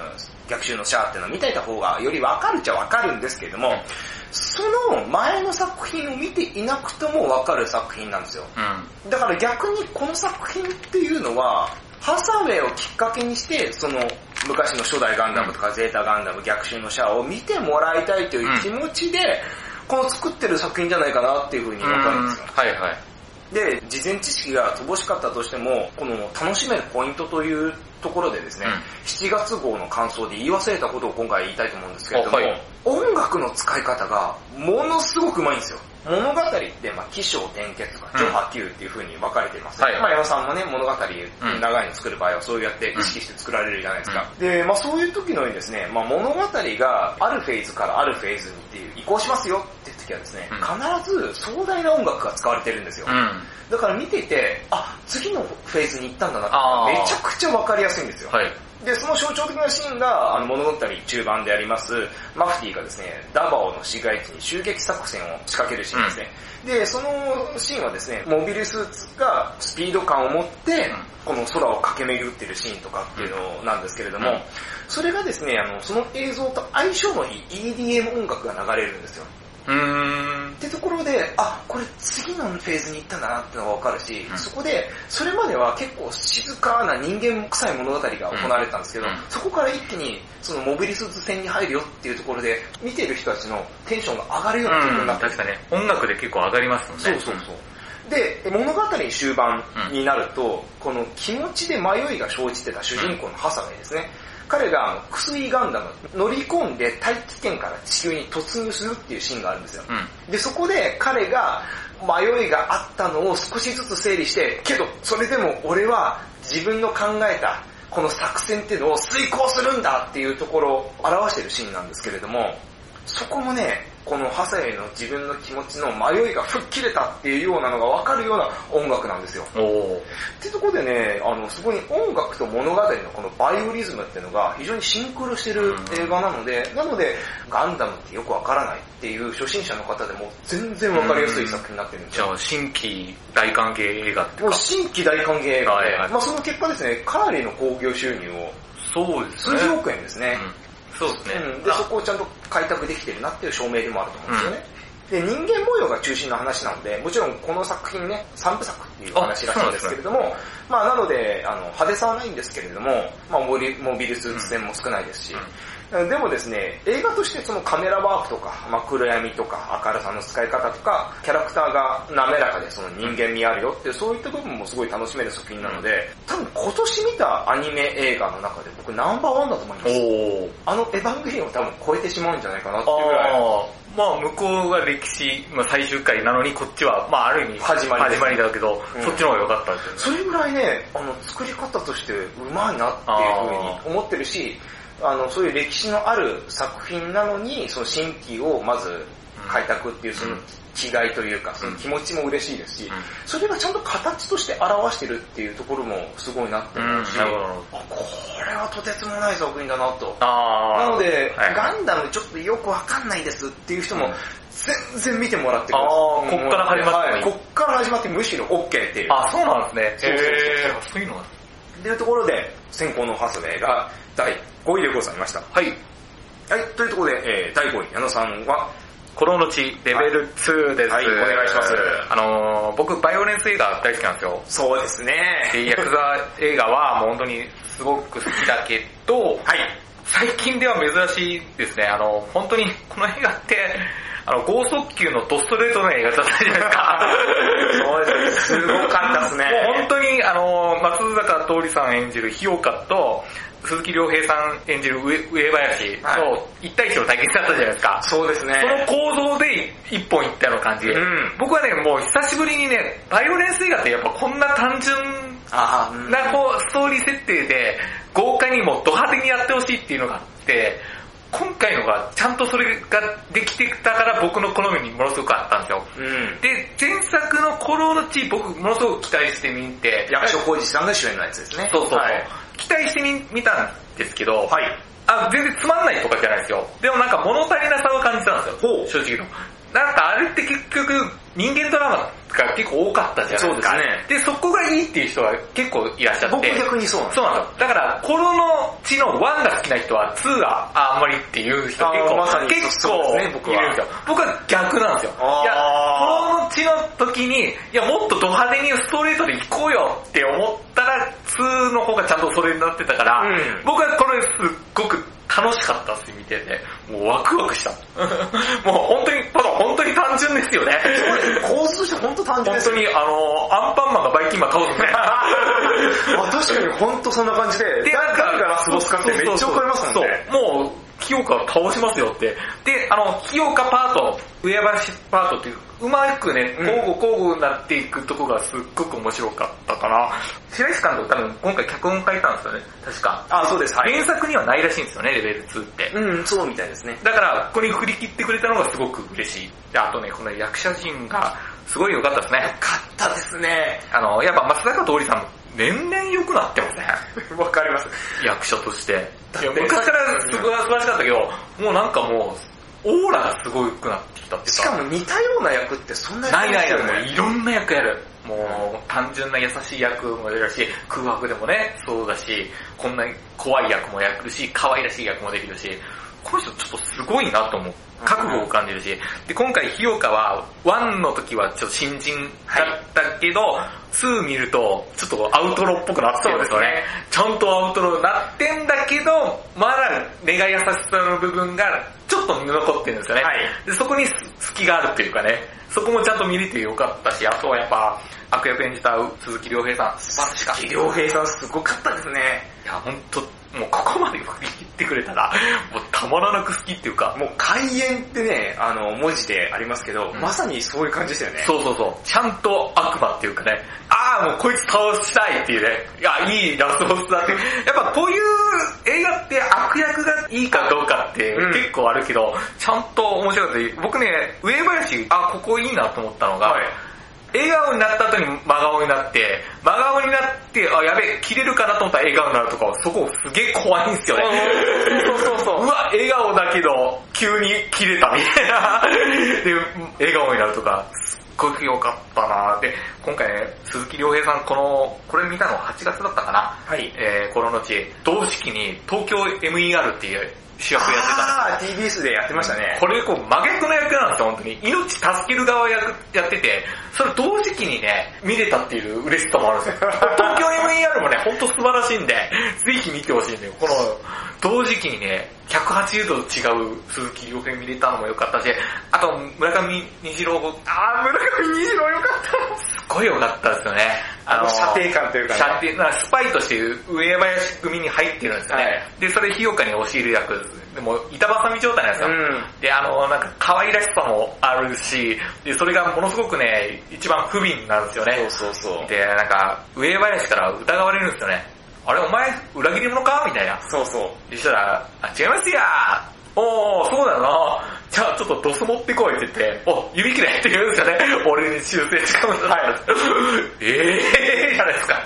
逆襲のシャアっていうのを見ていた方がよりわかるっちゃわかるんですけれども、その前の作品を見ていなくともわかる作品なんですよ。うん。だから逆にこの作品っていうのは、ハサウェイをきっかけにして、その昔の初代ガンダムとかゼータガンダム、逆襲のシャアを見てもらいたいという気持ちで、この作ってる作品じゃないかなっていうふうに思ったんですよ。はいはい。で、事前知識が乏しかったとしても、この楽しめるポイントというところでですね、7月号の感想で言い忘れたことを今回言いたいと思うんですけれども、はい音楽の使い方がものすごくうまいんですよ。物語って、まあ、起承転結とか、うん上波球っていう風に分かれています。はいまあ、山さんもね、物語、ん長いの作る場合はそうやって意識して作られるじゃないですか。で、まあ、そういう時のようにですね、まあ、物語があるフェーズからあるフェーズにっていう移行しますよって時はですね、うん必ず壮大な音楽が使われてるんですよ。うん。だから見てて、あ、次のフェーズに行ったんだなって、めちゃくちゃわかりやすいんですよ。はい。で、その象徴的なシーンが、あの物語中盤であります、マフティーがですね、ダバオの市街地に襲撃作戦を仕掛けるシーンですね。で、そのシーンはですね、モビルスーツがスピード感を持って、この空を駆け巡ってるシーンとかっていうのなんですけれども、うんそれがですね、あの、その映像と相性のいい EDM 音楽が流れるんですよ。うーん。ってところで、あ、これ次のフェーズに行ったんだなってのがわかるし、うんそこで、それまでは結構静かな人間臭い物語が行われてたんですけど、うんそこから一気にそのモビリスーツ戦に入るよっていうところで、見てる人たちのテンションが上がるような曲になってる確かにね、音楽で結構上がりますもんね。そうそうそう。で、物語終盤になると、この気持ちで迷いが生じてた主人公のハサウェイですね。彼があの薬ガンダム乗り込んで大気圏から地球に突入するっていうシーンがあるんですよ。うん。で、そこで彼が迷いがあったのを少しずつ整理して、けどそれでも俺は自分の考えたこの作戦っていうのを遂行するんだっていうところを表しているシーンなんですけれども、そこもね、このハサウェイの自分の気持ちの迷いが吹っ切れたっていうようなのがわかるような音楽なんですよ。っていうところでね、あの、そこに音楽と物語のこのバイオリズムっていうのが非常にシンクロしてる映画なので、なので、ガンダムってよくわからないっていう初心者の方でも全然わかりやすい作品になってるんですよ。じゃあ、新規大歓迎映画ってもうか。新規大歓迎映画で、はいはいまあその結果ですね、かなりの興行収入をそうですね。数十億円ですね。うんそうですね。うん、で、そこをちゃんと開拓できてるなっていう証明でもあると思うんですよね。で、人間模様が中心の話なので、もちろんこの作品ね、三部作っていう話らしいんですけれども、まあなので、あの、派手さはないんですけれども、まあモビモビルスーツ戦も少ないですし、でもですね、映画としてそのカメラワークとか、まあ、暗闇とか明るさの使い方とか、キャラクターが滑らかでその人間味あるよっていう、そういった部分もすごい楽しめる作品なので、多分今年見たアニメ映画の中で僕ナンバーワンだと思います。あのエヴァンゲリオンを多分超えてしまうんじゃないかなっていうぐらい。まあ向こうが歴史、まあ最終回なのにこっちは、まあある意味始まり始まりだけど、うんそっちの方が良かったですよね。それぐらいね、あの、作り方としてうまいなっていうふうに思ってるし、あの、そういう歴史のある作品なのに、その新規をまず開拓っていうその違いというか、その気持ちも嬉しいですし、それがちゃんと形として表してるっていうところもすごいなってうん、思うし、これはとてつもない作品だなと。ああ。なので、はいガンダムちょっとよくわかんないですっていう人も、全然見てもらってください。こっから始まってはいこっから始まってむしろ OK っていう。あ、そうなんですね。そうそうそうそういうのが。っていうところで、先行のハサウェイが第5位でございました。はい。はい、というところで、えー、第5位、矢野さんは、コロの地レベル2です。はいお願いしますあのー、僕バイオレンス映画大好きなんですよ。そうですね。で、ヤクザ映画はもう本当にすごく好きだけど、はい。最近では珍しいですね。あの、本当にこの映画って、あの、剛速球のドストレートの映画だったじゃないですか。そうです。すごかったですね。もう本当に、あの、松坂桃李さん演じる日岡と、鈴木亮平さん演じる上上林の一対一の対決だったじゃないですか。そうですね。その構造で一本いったような感じで、うん僕はね、もう久しぶりにね、バイオレンス映画ってやっぱこんな単純なこうストーリー設定で豪華にもド派手にやってほしいっていうのがあって、今回のがちゃんとそれができてたから僕の好みにものすごくあったんですよ。うん。で、前作のコロの地僕ものすごく期待してみて、役所広司さんが主演のやつですね。そうそうそう、はい。期待してみ見たんですけど、はい。あ、全然つまんないとかじゃないですよ。でもなんか物足りなさを感じたんですよ。正直の。なんかあれって結局人間ドラマが結構多かったじゃないですか。そうですねで、そこがいいっていう人が結構いらっしゃって。僕逆にそうなんですそうなんですよ。だから、コロの地の1が好きな人は2がああんまりっていう人結構、ま結構ね僕はいるんですよ。僕は逆なんですよ。いや、コロの地の時に、いや、もっとド派手にストレートで行こうよって思ったら、2の方がちゃんとそれになってたから、うん僕はこれすっごく楽しかったっす、見てて。もうワクワクした。もう本当に、ただ本当に単純ですよね。そうですね。構図として本当単純です本当に、あの、アンパンマンがバイキンマン倒すね。あ、確かに本当そんな感じで、で、なんか、誰がラスボスかってめっちゃわかりますもんね。そう、もう、清香倒しますよって。で、あの、清香パート、上林パートっていう、うまくね、うん交互交互になっていくとこがすっごく面白かったかな。白石監督多分今回脚本書いたんですよね、確か。あ、そうです。はい。原作にはないらしいんですよね、レベル2って。うん、そうみたいですね。だから、ここに振り切ってくれたのがすごく嬉しい。であとね、この役者陣がすごい良かったですね。かったですね。あの、やっぱ松坂桃李さんも年々良くなってますね。わかります。役者として。いや昔からすごい素晴らしかったけど、もうなんかもう、オーラがすごくなってきたっていうか。しかも似たような役ってそんなないないない。いろんな役やる。もう単純な優しい役もやるし、空白でもね、そうだし、こんな怖い役もやるし、可愛らしい役もできるし、この人ちょっとすごいなと思う。覚悟を感じるし。で、今回、日岡は、1の時はちょっと新人だったけど、2見ると、ちょっとアウトロっぽくなってるんですよね。ちゃんとアウトロになってんだけど、まだ根が優しさの部分が、ちょっと残ってるんですよね。はいでそこに隙があるというかね、そこもちゃんと見れてよかったし、あとはやっぱ、悪役演じた鈴木亮平さん、素晴らしかった。鈴木亮平さんすごかったですね。いや、ほんと、もうここまで振り切ってくれたら、もうたまらなく好きっていうか、もう開演ってね、あの、文字でありますけど、うん、まさにそういう感じでしたよね。そうそうそう。ちゃんと悪魔っていうかね、ああ、もうこいつ倒したいっていうね、いや、いいラスボスだって。やっぱこういう映画って悪役がいいかどうかって結構あるけど、うん、ちゃんと面白かった。僕ね、上林、あ、ここいいなと思ったのが、はい笑顔になった後に真顔になって、真顔になって、あ、やべえ、切れるかなと思ったら笑顔になるとか、そこすげえ怖いんですよね。そうそうそう うわ、笑顔だけど、急に切れたみたいな。で、笑顔になるとか、すっごく良かったなで、今回ね、鈴木亮平さん、この、これ見たの8月だったかな？はい。えー、この後、同時期に東京 MER っていう主役やってたんで TBS でやってましたね。これこう真逆の役なんですよ、本当に。命助ける側役やってて、それ同時期にね、見れたっていう嬉しさもあるんですよ。東京 MER もね、ほんと素晴らししいんで、ぜひ見てほしいんで、この、同時期にね、180度違う鈴木亮平見れたのも良かったし、あと村上虹郎、あー、村上虹郎よかった。すっごい良かったですよね。あの、射程感というかね。射程なスパイとして上林組に入ってるんですよね。はいで、それ日岡に教える役、でも板挟み状態なんですよ。うんで、あの、なんか可愛らしさもあるし、で、それがものすごくね、一番不憫なんですよね。そうそうそう。で、なんか、上林から疑われるんですよね。あれ、お前、裏切り者か？みたいな。そうそう。そしたら、あ、違いますやおー、そうだよな。じゃあちょっとドス持ってこいって言って、お、指切れって言うんですよね。俺に修正しかもはい。ええー、じゃないですか。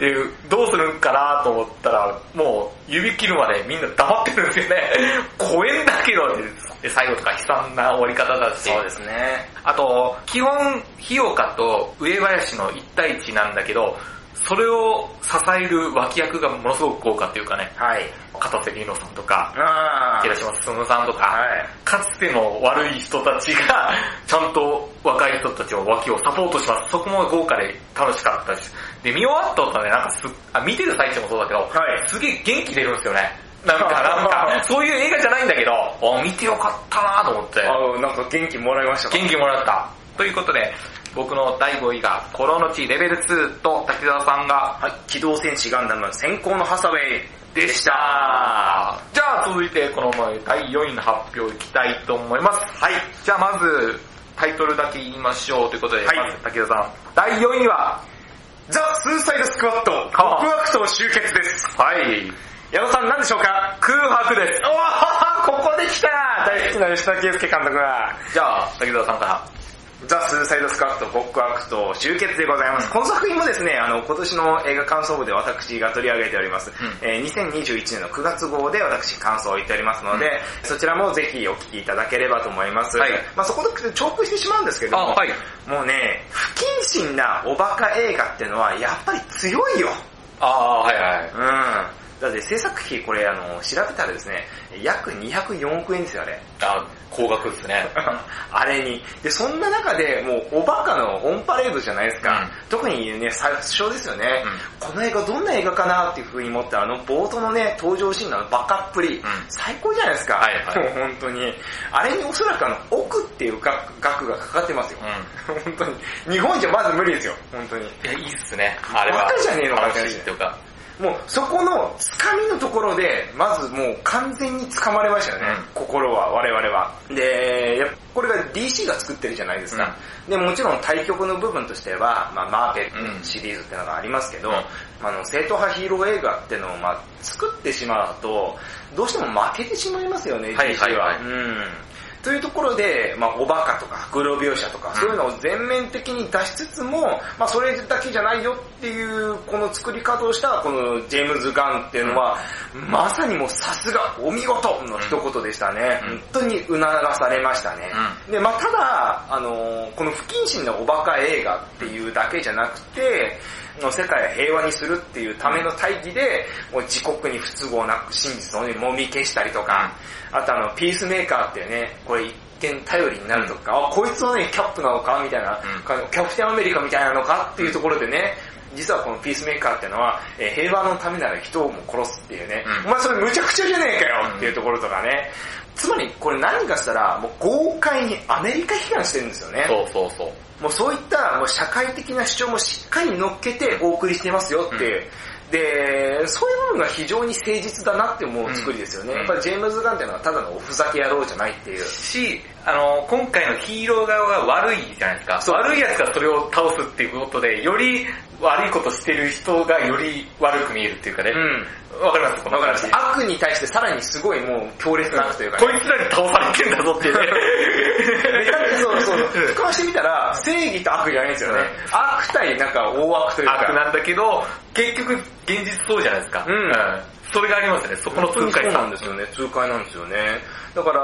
で、どうするんかなと思ったら、もう指切るまでみんな黙ってるんですよね。怖えんだけど、で、最後とか悲惨な終わり方だし。そうですね。あと、基本、日岡と上林の1対1なんだけど、それを支える脇役がものすごく豪華っていうかね、はい。片瀬里乃さんとか。平島進さんとか、はい。かつての悪い人たちが、ちゃんと若い人たちの脇をサポートします。そこも豪華で楽しかったです。で、見終わった後はね、なんかすあ、見てる最中もそうだけど、はいすげえ元気出るんですよね。なんか、なんか、そういう映画じゃないんだけど、あ、見てよかったなと思って。あーなんか元気もらいましたか？元気もらった。ということで、僕の第5位が、コロの地レベル2と滝沢さんが、はい。機動戦士ガンダム先行のハサウェイでした。じゃあ続いてこの前第4位の発表いきたいと思います。はい。じゃあまずタイトルだけ言いましょうということで、はいまず滝沢さん。第4位は、ザ・スーサイドスクワット、極悪党集結です。はい。矢野さん何でしょうか？空白です。おーここで来た大好きな吉田圭介監督が。じゃあ滝沢さんから。ザ・スーサイドスクワット、極悪党集結でございます。この作品もですね、あの、今年の映画感想部で私が取り上げております。んえー2021年の9月号で私感想を言っておりますので、そちらもぜひお聞きいただければと思います。はいまあそこで重複してしまうんですけども、あはいもうね、不謹慎なおバカ映画ってのはやっぱり強いよ。ああ、はいはい。うん。だって制作費これあの、調べたらですね、約204億円ですよあれ。あ高額ですね。あれに。で、そんな中で、もう、おバカのオンパレードじゃないですか。うん特にね、最初ですよね、この映画どんな映画かなっていう風に思って、あの、冒頭のね、登場シーンのバカっぷり、ん最高じゃないですか。はいはいもう本当に。あれにおそらくあの、億っていう額額がかかってますよ。う 本当に。日本じゃまず無理ですよ。本当に。ん。いや、いいっすね。あれは。バカじゃねえのかっていうか。もうそこのつかみのところで、まずもう完全に掴まれましたよね、うん。心は、我々は。で、やこれが DC が作ってるじゃないですか。で、もちろん対局の部分としては、まあ、マーベルシリーズっていうのがありますけど、うん。まあ、あの正統派ヒーロー映画っていうのを、まあ、作ってしまうと、どうしても負けてしまいますよね、はい DC は。はい。は。いうん。というところで、まあ、おバカとか、黒描写とか、そういうのを全面的に出しつつも、まあ、それだけじゃないよっていう、この作り方をした、このジェームズ・ガンっていうのは、まさにもうさすが、お見事の一言でしたね。うん。本当に促されましたね。で、まあ、ただ、あのーこの不謹慎なおバカ映画っていうだけじゃなくて、の世界を平和にするっていうための大義で、もう自国に不都合なく真実をね、もみ消したりとか、あとあの、ピースメーカーっていうね、これ一見頼りになるとか、あ、こいつはね、キャップなのかみたいな、うん。キャプテンアメリカみたいなのかっていうところでね、実はこのピースメーカーっていうのは、えー平和のためなら人をも殺すっていうね、うんお前それむちゃくちゃじゃねえかよっていうところとかね、つまりこれ何かしたら、もう豪快にアメリカ批判してるんですよね。そうそうそう。もうそういったもう社会的な主張もしっかり乗っけてお送りしてますよっていう。で、そういう部分が非常に誠実だなって思う作りですよね。うんやっぱりジェームズ・ガンっていうのはただのおふざけ野郎じゃないっていう。し、あの、今回のヒーロー側が悪いじゃないですか。そう悪い奴がそれを倒すっていうことで、より悪いことしてる人がより悪く見えるっていうかね。うん。わかります？わかります。悪に対してさらにすごいもう強烈な悪というかねこいつらに倒されてんだぞっていうね。そうそう。俯瞰してみたら、正義と悪じゃないんですよね。悪対なんか大悪というか。悪なんだけど、結局現実そうじゃないですか。うんそれがありますね。そこの痛快なさんですよね。痛快なんですよね。だから、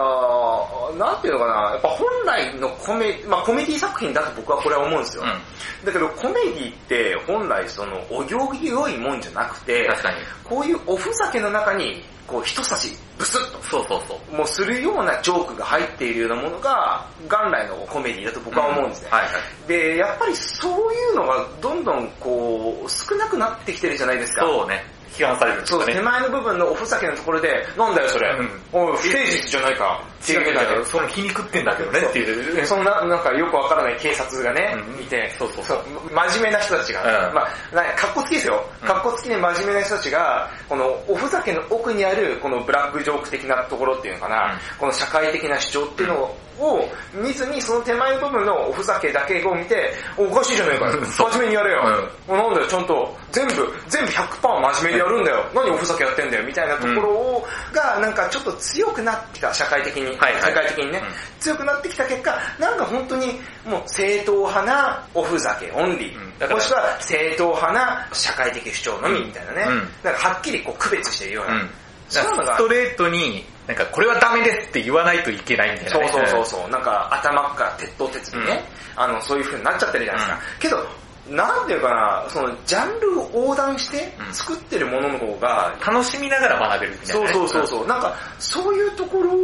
なんていうのかな、やっぱ本来のコメ、まあコメディ作品だと僕はこれは思うんですよ。うん。だけどコメディって本来そのお行儀良いもんじゃなくて、確かに。こういうおふざけの中に、こう一差しブスッとそうそうそう。もうするようなジョークが入っているようなものが元来のコメディだと僕は思うんですね。はいはい。で、やっぱりそういうのがどんどんこう少なくなってきてるじゃないですか。そうね。批判されるんですそう、かね。手前の部分のおふざけのところで、なんだよそれ、うんおい不誠実じゃないか。違う違うだ違う。その皮肉ってんだけどねっていう。そんな、なんかよくわからない警察がね、うんいて、そうそうそう真面目な人たちが、うんまあ、なんかかっこつきですよ。うんかっこつきで真面目な人たちが、このおふざけの奥にある、このブラックジョーク的なところっていうのかな、うんこの社会的な主張っていうのを見ずに、その手前の部分のおふざけだけを見て、おおかしいじゃないかよ。真面目にやれよ。なんだよ、ちゃんと、全部、全部100%真面目にやるんだよ。何おふざけやってんだよ、みたいなところを、が、なんかちょっと強くなってきた、社会的に。はいはい。社会的にね、うん。強くなってきた結果、なんか本当にもう正統派なおふざけオンリうん。もしくは正統派な社会的主張のみみたいなね、うん。なんかはっきりこう区別しているような、うん。そういうのがストレートに、なんかこれはダメですって言わないといけないみたいなそうね。そうそうそう、なんか頭から鉄頭鉄にね、あの、そういう風になっちゃってるじゃないですか。けど、なんていうかな、そのジャンルを横断してうん作ってるものの方が、楽しみながら学べるみたいそうなね。そうそうそう。なんか、そういうところ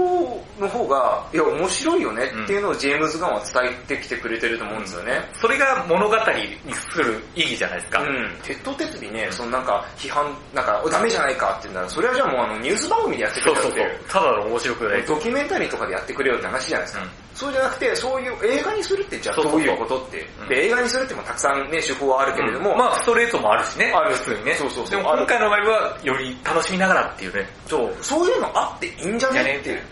の方が、いや、面白いよねっていうのをジェームズ・ガンは伝えてきてくれてると思うんですよね。それが物語にする意義じゃないですか。うん。鉄頭鉄尾ね、そのなんか、批判、なんか、おダメじゃないかって言うんなら、それはじゃあもうあの、ニュース番組でやってくそうそうそうれよっていう。。ただの面白くない。ドキュメンタリーとかでやってくれよって話じゃないですか。うんそうじゃなくて、そういう映画にするってじゃあどういうことって。うん。で、映画にするってもたくさんね、手法はあるけれども、まあストレートもあるしね。ある普通にね。そうそうそう。でも今回の場合は、より楽しみながらっていうね。そう、そういうのあっていいんじゃねねっていう。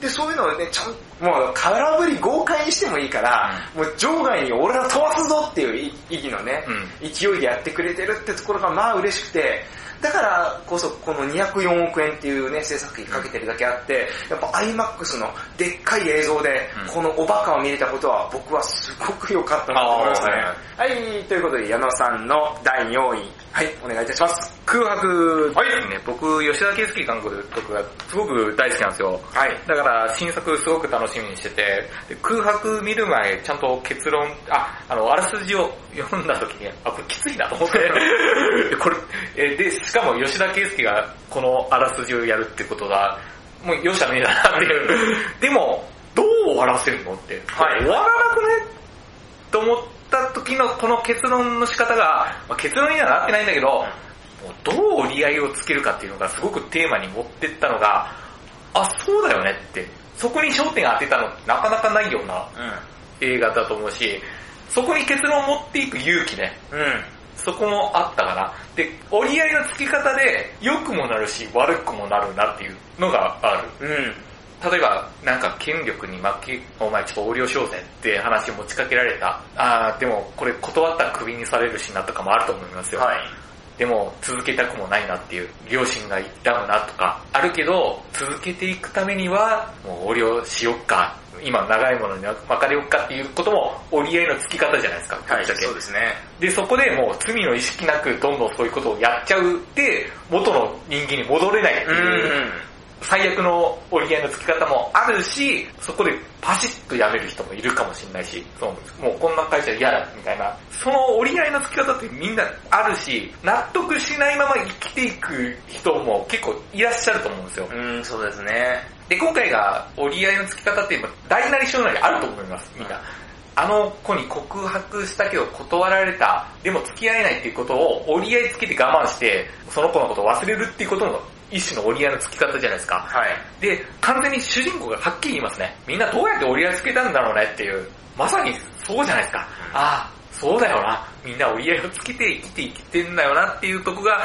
で、そういうのをね、ちゃんもう空振り豪快にしてもいいから、もう場外に俺ら飛ばすぞっていう意義のね、うん。勢いでやってくれてるってところがまあ嬉しくて、だからこそこの204億円っていうね、制作費かけてるだけあって、やっぱ IMAX のでっかい映像でうん。このおバカを見れたことは僕はすごく良かったなと思いましたね。はい、ということで矢野さんの第4位、はい、お願いいたします。空白はいね。僕、吉田圭介監督がすごく大好きなんですよ。はい。だから新作すごく楽しみにしてて、で空白見る前、ちゃんと結論、あ、あの、あらすじを読んだ時に、あ、これきついなと思って、でこれ、えで、しかも吉田圭介がこのあらすじをやるってことが、もう容赦ねえだなっていう。でも、どう終わらせるのって、はい終わらなくね？と思った時のこの結論の仕方が、まあ、結論にはなってないんだけど、もうどう折り合いをつけるかっていうのがすごくテーマに持ってったのが、あ、そうだよねって、そこに焦点当てたのってなかなかないような映画だと思うし、そこに結論を持っていく勇気ね、うん。うん。そこもあったかな。で、折り合いのつき方で良くもなるし悪くもなるなっていうのがある。うん。例えば、なんか権力に負け、お前ちょっと横領しようぜって話を持ちかけられた。あー、でもこれ断ったらクビにされるしなとかもあると思いますよ。はい。でも続けたくもないなっていう、両親が言ったよなとか、あるけど、続けていくためには、もう折りをしよっか、今長いものに分かれよっかっていうことも折り合いのつき方じゃないですか、ぶはい、そうですね。で、そこでもう罪の意識なくどんどんそういうことをやっちゃうって、元の人間に戻れないっていう、最悪の折り合いのつき方もあるし、そこでパシッと辞める人もいるかもしれないし、そうもうこんな会社嫌だみたいな、その折り合いのつき方ってみんなあるし、納得しないまま生きていく人も結構いらっしゃると思うんですよ。うん、そうですね。で、今回が折り合いのつき方って今大なり小なりあると思います、みんな。あの子に告白したけど断られた、でも付き合えないっていうことを折り合いつけて我慢して、その子のことを忘れるっていうことも一種の折り合いのつき方じゃないですか。はい。で、完全に主人公がはっきり言いますね。みんなどうやって折り合いつけたんだろうねっていう。まさにそうじゃないですか。ああ、そうだよな。みんな折り合いをつけて生きて生きてんだよなっていうとこが、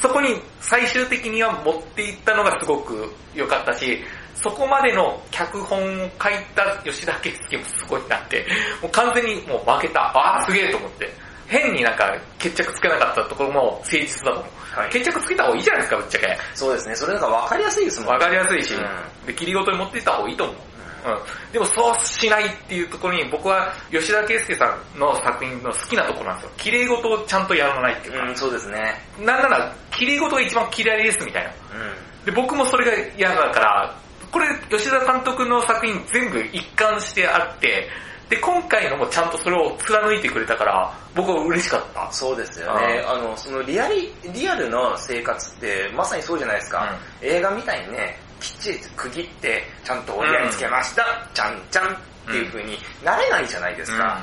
そこに最終的には持っていったのがすごく良かったし、そこまでの脚本を書いた吉田圭介もすごいなって、もう完全にもう負けた。ああ、すげえと思って。変になんか決着つけなかったところも誠実だと思う。はい決着つけた方がいいじゃないですか、ぶっちゃけ。そうですね。それなんか分かりやすいですもんわかりやすいし、うんで、切りごとに持っていった方がいいと思う。うん。でもそうしないっていうところに僕は吉田圭介さんの作品の好きなところなんですよ。綺麗事をちゃんとやらないっていうか。うん、そうですね。なんなら、綺麗事が一番嫌いですみたいな。うん。で、僕もそれが嫌だから、これ吉田監督の作品全部一貫してあって、で、今回のもちゃんとそれを貫いてくれたから、僕は嬉しかった。そうですよね。あの、そのリアリ、リアルの生活ってまさにそうじゃないですか。映画みたいにね、きっちり区切って、ちゃんと折り合いつけました、ちゃんちゃんっていう風になれないじゃないですか。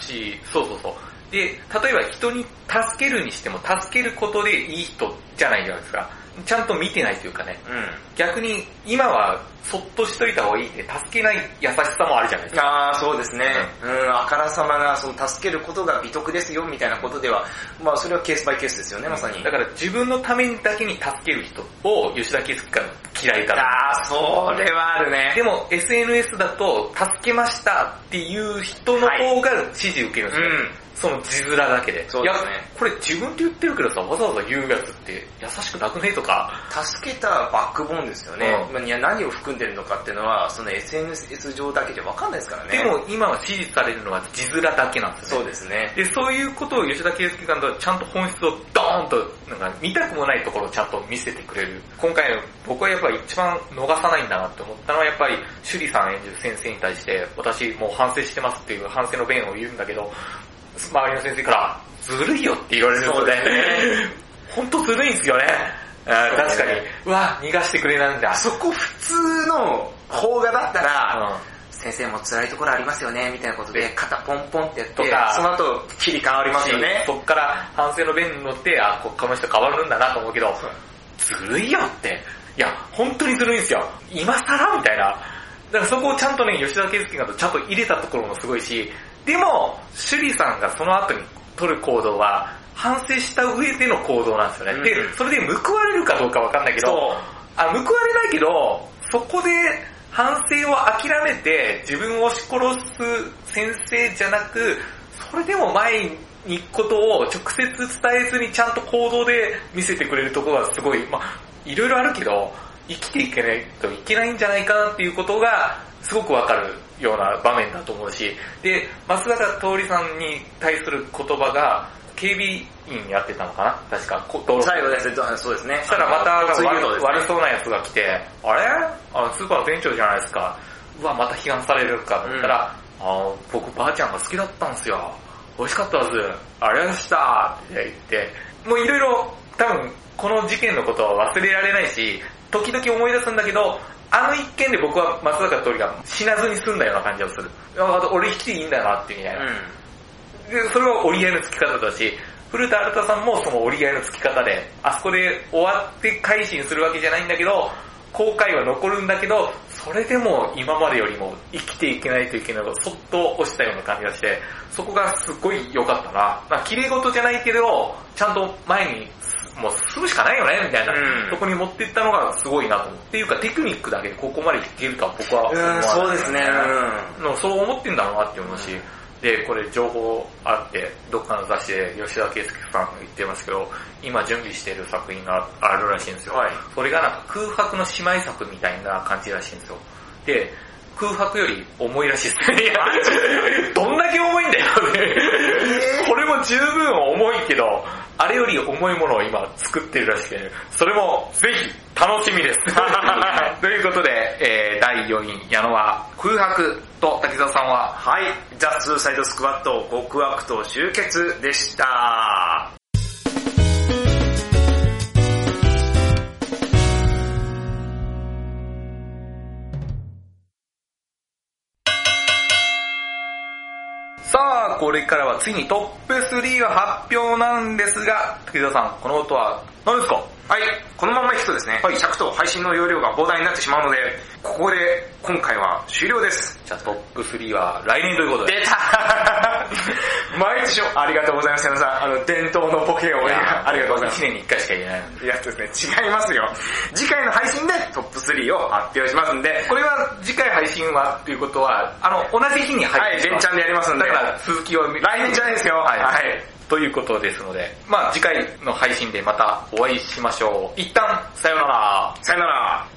し、そうそうそう。で、例えば人に助けるにしても、助けることでいい人じゃないじゃないですか。ちゃんと見てないというかね。うん。うん。逆に、今はそっとしといた方がいいって、助けない優しさもあるじゃないですか。ああ、そうですね。うん、あからさまな、その助けることが美徳ですよ、みたいなことでは、まあそれはケースバイケースですよね、まさに。だから自分のためにだけに助ける人を吉田圭介が嫌いだな。ああ、それはあるね。でも SNS だと、助けましたっていう人の方が支持受けるんですよ。うん。その字面だけで。そうですねこれ自分で言ってるけどさ、わざわざ言うやつって優しくなくねとか、助けたバックボーンですよね。うんまあいや何を含んでるのかっていうのは、その SNS 上だけでわかんないですからね。でも今は支持されるのは字面だけなんですよ、そうですね。で、そういうことを吉田圭介監督はちゃんと本質をドーンと、なんか見たくもないところをちゃんと見せてくれる。今回の僕はやっぱり一番逃さないんだなって思ったのはやっぱり趣里さん演じる先生に対して私もう反省してますっていう反省の弁を言うんだけど、周りの先生からずるいよって言われるので、本当ずるいんですよね。あー確かに、うわ、逃がしてくれないんだ。そこ普通の邦画だったら、うん先生も辛いところありますよね、みたいなことで、肩ポンポンってやって、とかその後切り替わりますよね。そっから反省の弁に乗って、あ、ここの人変わるんだなと思うけど、ずるいよって。いや、本当にずるいんですよ。今更みたいな。だからそこをちゃんとね、吉田圭介がちゃんと入れたところもすごいし、でも、趣里さんがその後に取る行動は、反省した上での行動なんですよね。うんで、それで報われるかどうかわかんないけど、あ、報われないけど、そこで反省を諦めて自分を押し殺す先生じゃなく、それでも前に行くことを直接伝えずにちゃんと行動で見せてくれるところがすごい、まあいろいろあるけど、生きていけないといけないんじゃないかなっていうことがすごくわかるような場面だと思うし、で、松坂桃李さんに対する言葉が、警備員やってたのかな？確か、こ道路最後ですね、そうですね。そしたらまた悪悪そうなやつが来て、あれ？あのスーパーの店長じゃないですか。うわ、また批判されるかと思ったら、あー僕ばあちゃんが好きだったんですよ。美味しかったです。ありがとうございましたって言って、もういろいろ多分この事件のことは忘れられないし、時々思い出すんだけど、あの一件で僕は松坂桃李が死なずに済んだような感じがする。あ俺生きていいんだなってみたいな。で、それは折り合いのつき方だし、古田新太さんもその折り合いのつき方で、あそこで終わって改心するわけじゃないんだけど、後悔は残るんだけど、それでも今までよりも生きていけないといけないのをそっと押したような感じがして、そこがすごい良かったな。まあ綺麗事じゃないけど、ちゃんと前にもう進むしかないよね、みたいな、うんとこに持っていったのがすごいなと思う。っていうかテクニックだけでここまでいけるとは僕は思わうん、ない。そうですね。のそう思ってんだろうなって思うし、で、これ情報あって、どっかの雑誌で吉田圭介さんが言ってますけど、今準備している作品があるらしいんですよ。はいそれがなんか空白の姉妹作みたいな感じらしいんですよ。で、空白より重いらしいですね。どんだけ重いんだよ、これも十分重いけど、あれより重いものを今作ってるらしくて、それもぜひ楽しみです。ということで、えー、第4位、矢野は空白と滝沢さんは、はい、ザ・スーサイドスクワット極悪と集結でした。これからはついにトップ3が発表なんですが、滝沢さん、この音は何ですか？はい、このままいくとですね、はい尺と配信の容量が膨大になってしまうので、ここで今回は終了です。じゃあトップ3は来年ということで。出た 毎年ありがとうございます、皆さん。あの、伝統のボケを、ありがとうございます。1年に1回しか言えないので。いやですね、違いますよ。次回の配信でトップ3を発表しますんで、これは次回配信はっていうことは、あの、同じ日に配はい、信連チャンでやりますんで。だから続きを見来年じゃないですよ。はい。はい。ということですので、まあ次回の配信でまたお会いしましょう。一旦、さようなら。さよなら。